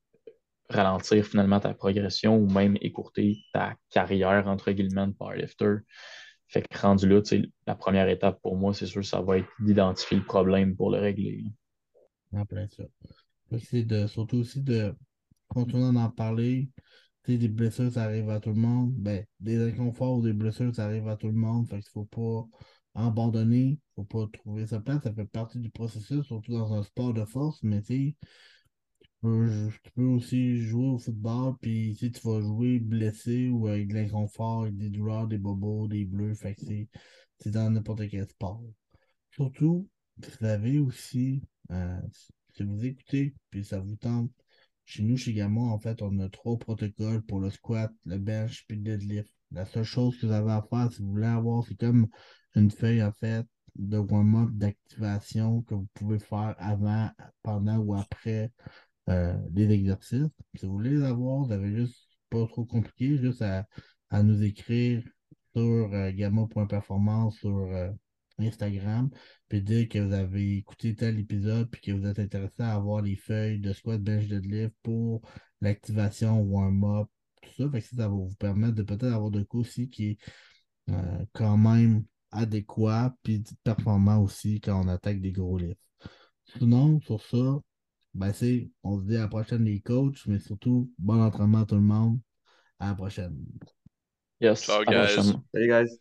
ralentir finalement ta progression ou même écourter ta carrière, entre guillemets, de powerlifter. Fait que rendu là, sais, la première étape pour moi, c'est sûr, ça va être d'identifier le problème pour le régler. en plein ça. C'est de, surtout aussi de continuer d'en parler. Tu sais, des blessures, ça arrive à tout le monde. Ben, des inconforts ou des blessures, ça arrive à tout le monde. Fait qu'il faut pas abandonner. Faut pas trouver sa place. Ça fait partie du processus, surtout dans un sport de force. Mais tu tu peux aussi jouer au football, puis tu tu vas jouer blessé ou avec de l'inconfort, avec des douleurs, des bobos, des bleus. Fait que c'est dans n'importe quel sport. Surtout, vous avez aussi, euh, si vous écoutez, puis ça vous tente, chez nous, chez Gamma, en fait, on a trois protocoles pour le squat, le bench, puis le deadlift. La seule chose que vous avez à faire, si vous voulez avoir, c'est comme une feuille, en fait, de warm-up, d'activation que vous pouvez faire avant, pendant ou après euh, les exercices. Si vous voulez les avoir, vous avez juste pas trop compliqué, juste à, à nous écrire sur euh, gamma.performance sur euh, Instagram, puis dire que vous avez écouté tel épisode, puis que vous êtes intéressé à avoir les feuilles de squat, bench, deadlift pour l'activation warm-up, tout ça. Que ça, ça va vous permettre de peut-être avoir de quoi aussi qui est euh, quand même adéquat, puis performant aussi quand on attaque des gros lifts. Sinon, sur ça, ben c'est, on se dit à la prochaine les coachs, mais surtout, bon entraînement à tout le monde. À la prochaine. Yes, Ciao, guys. prochaine. Salut, guys.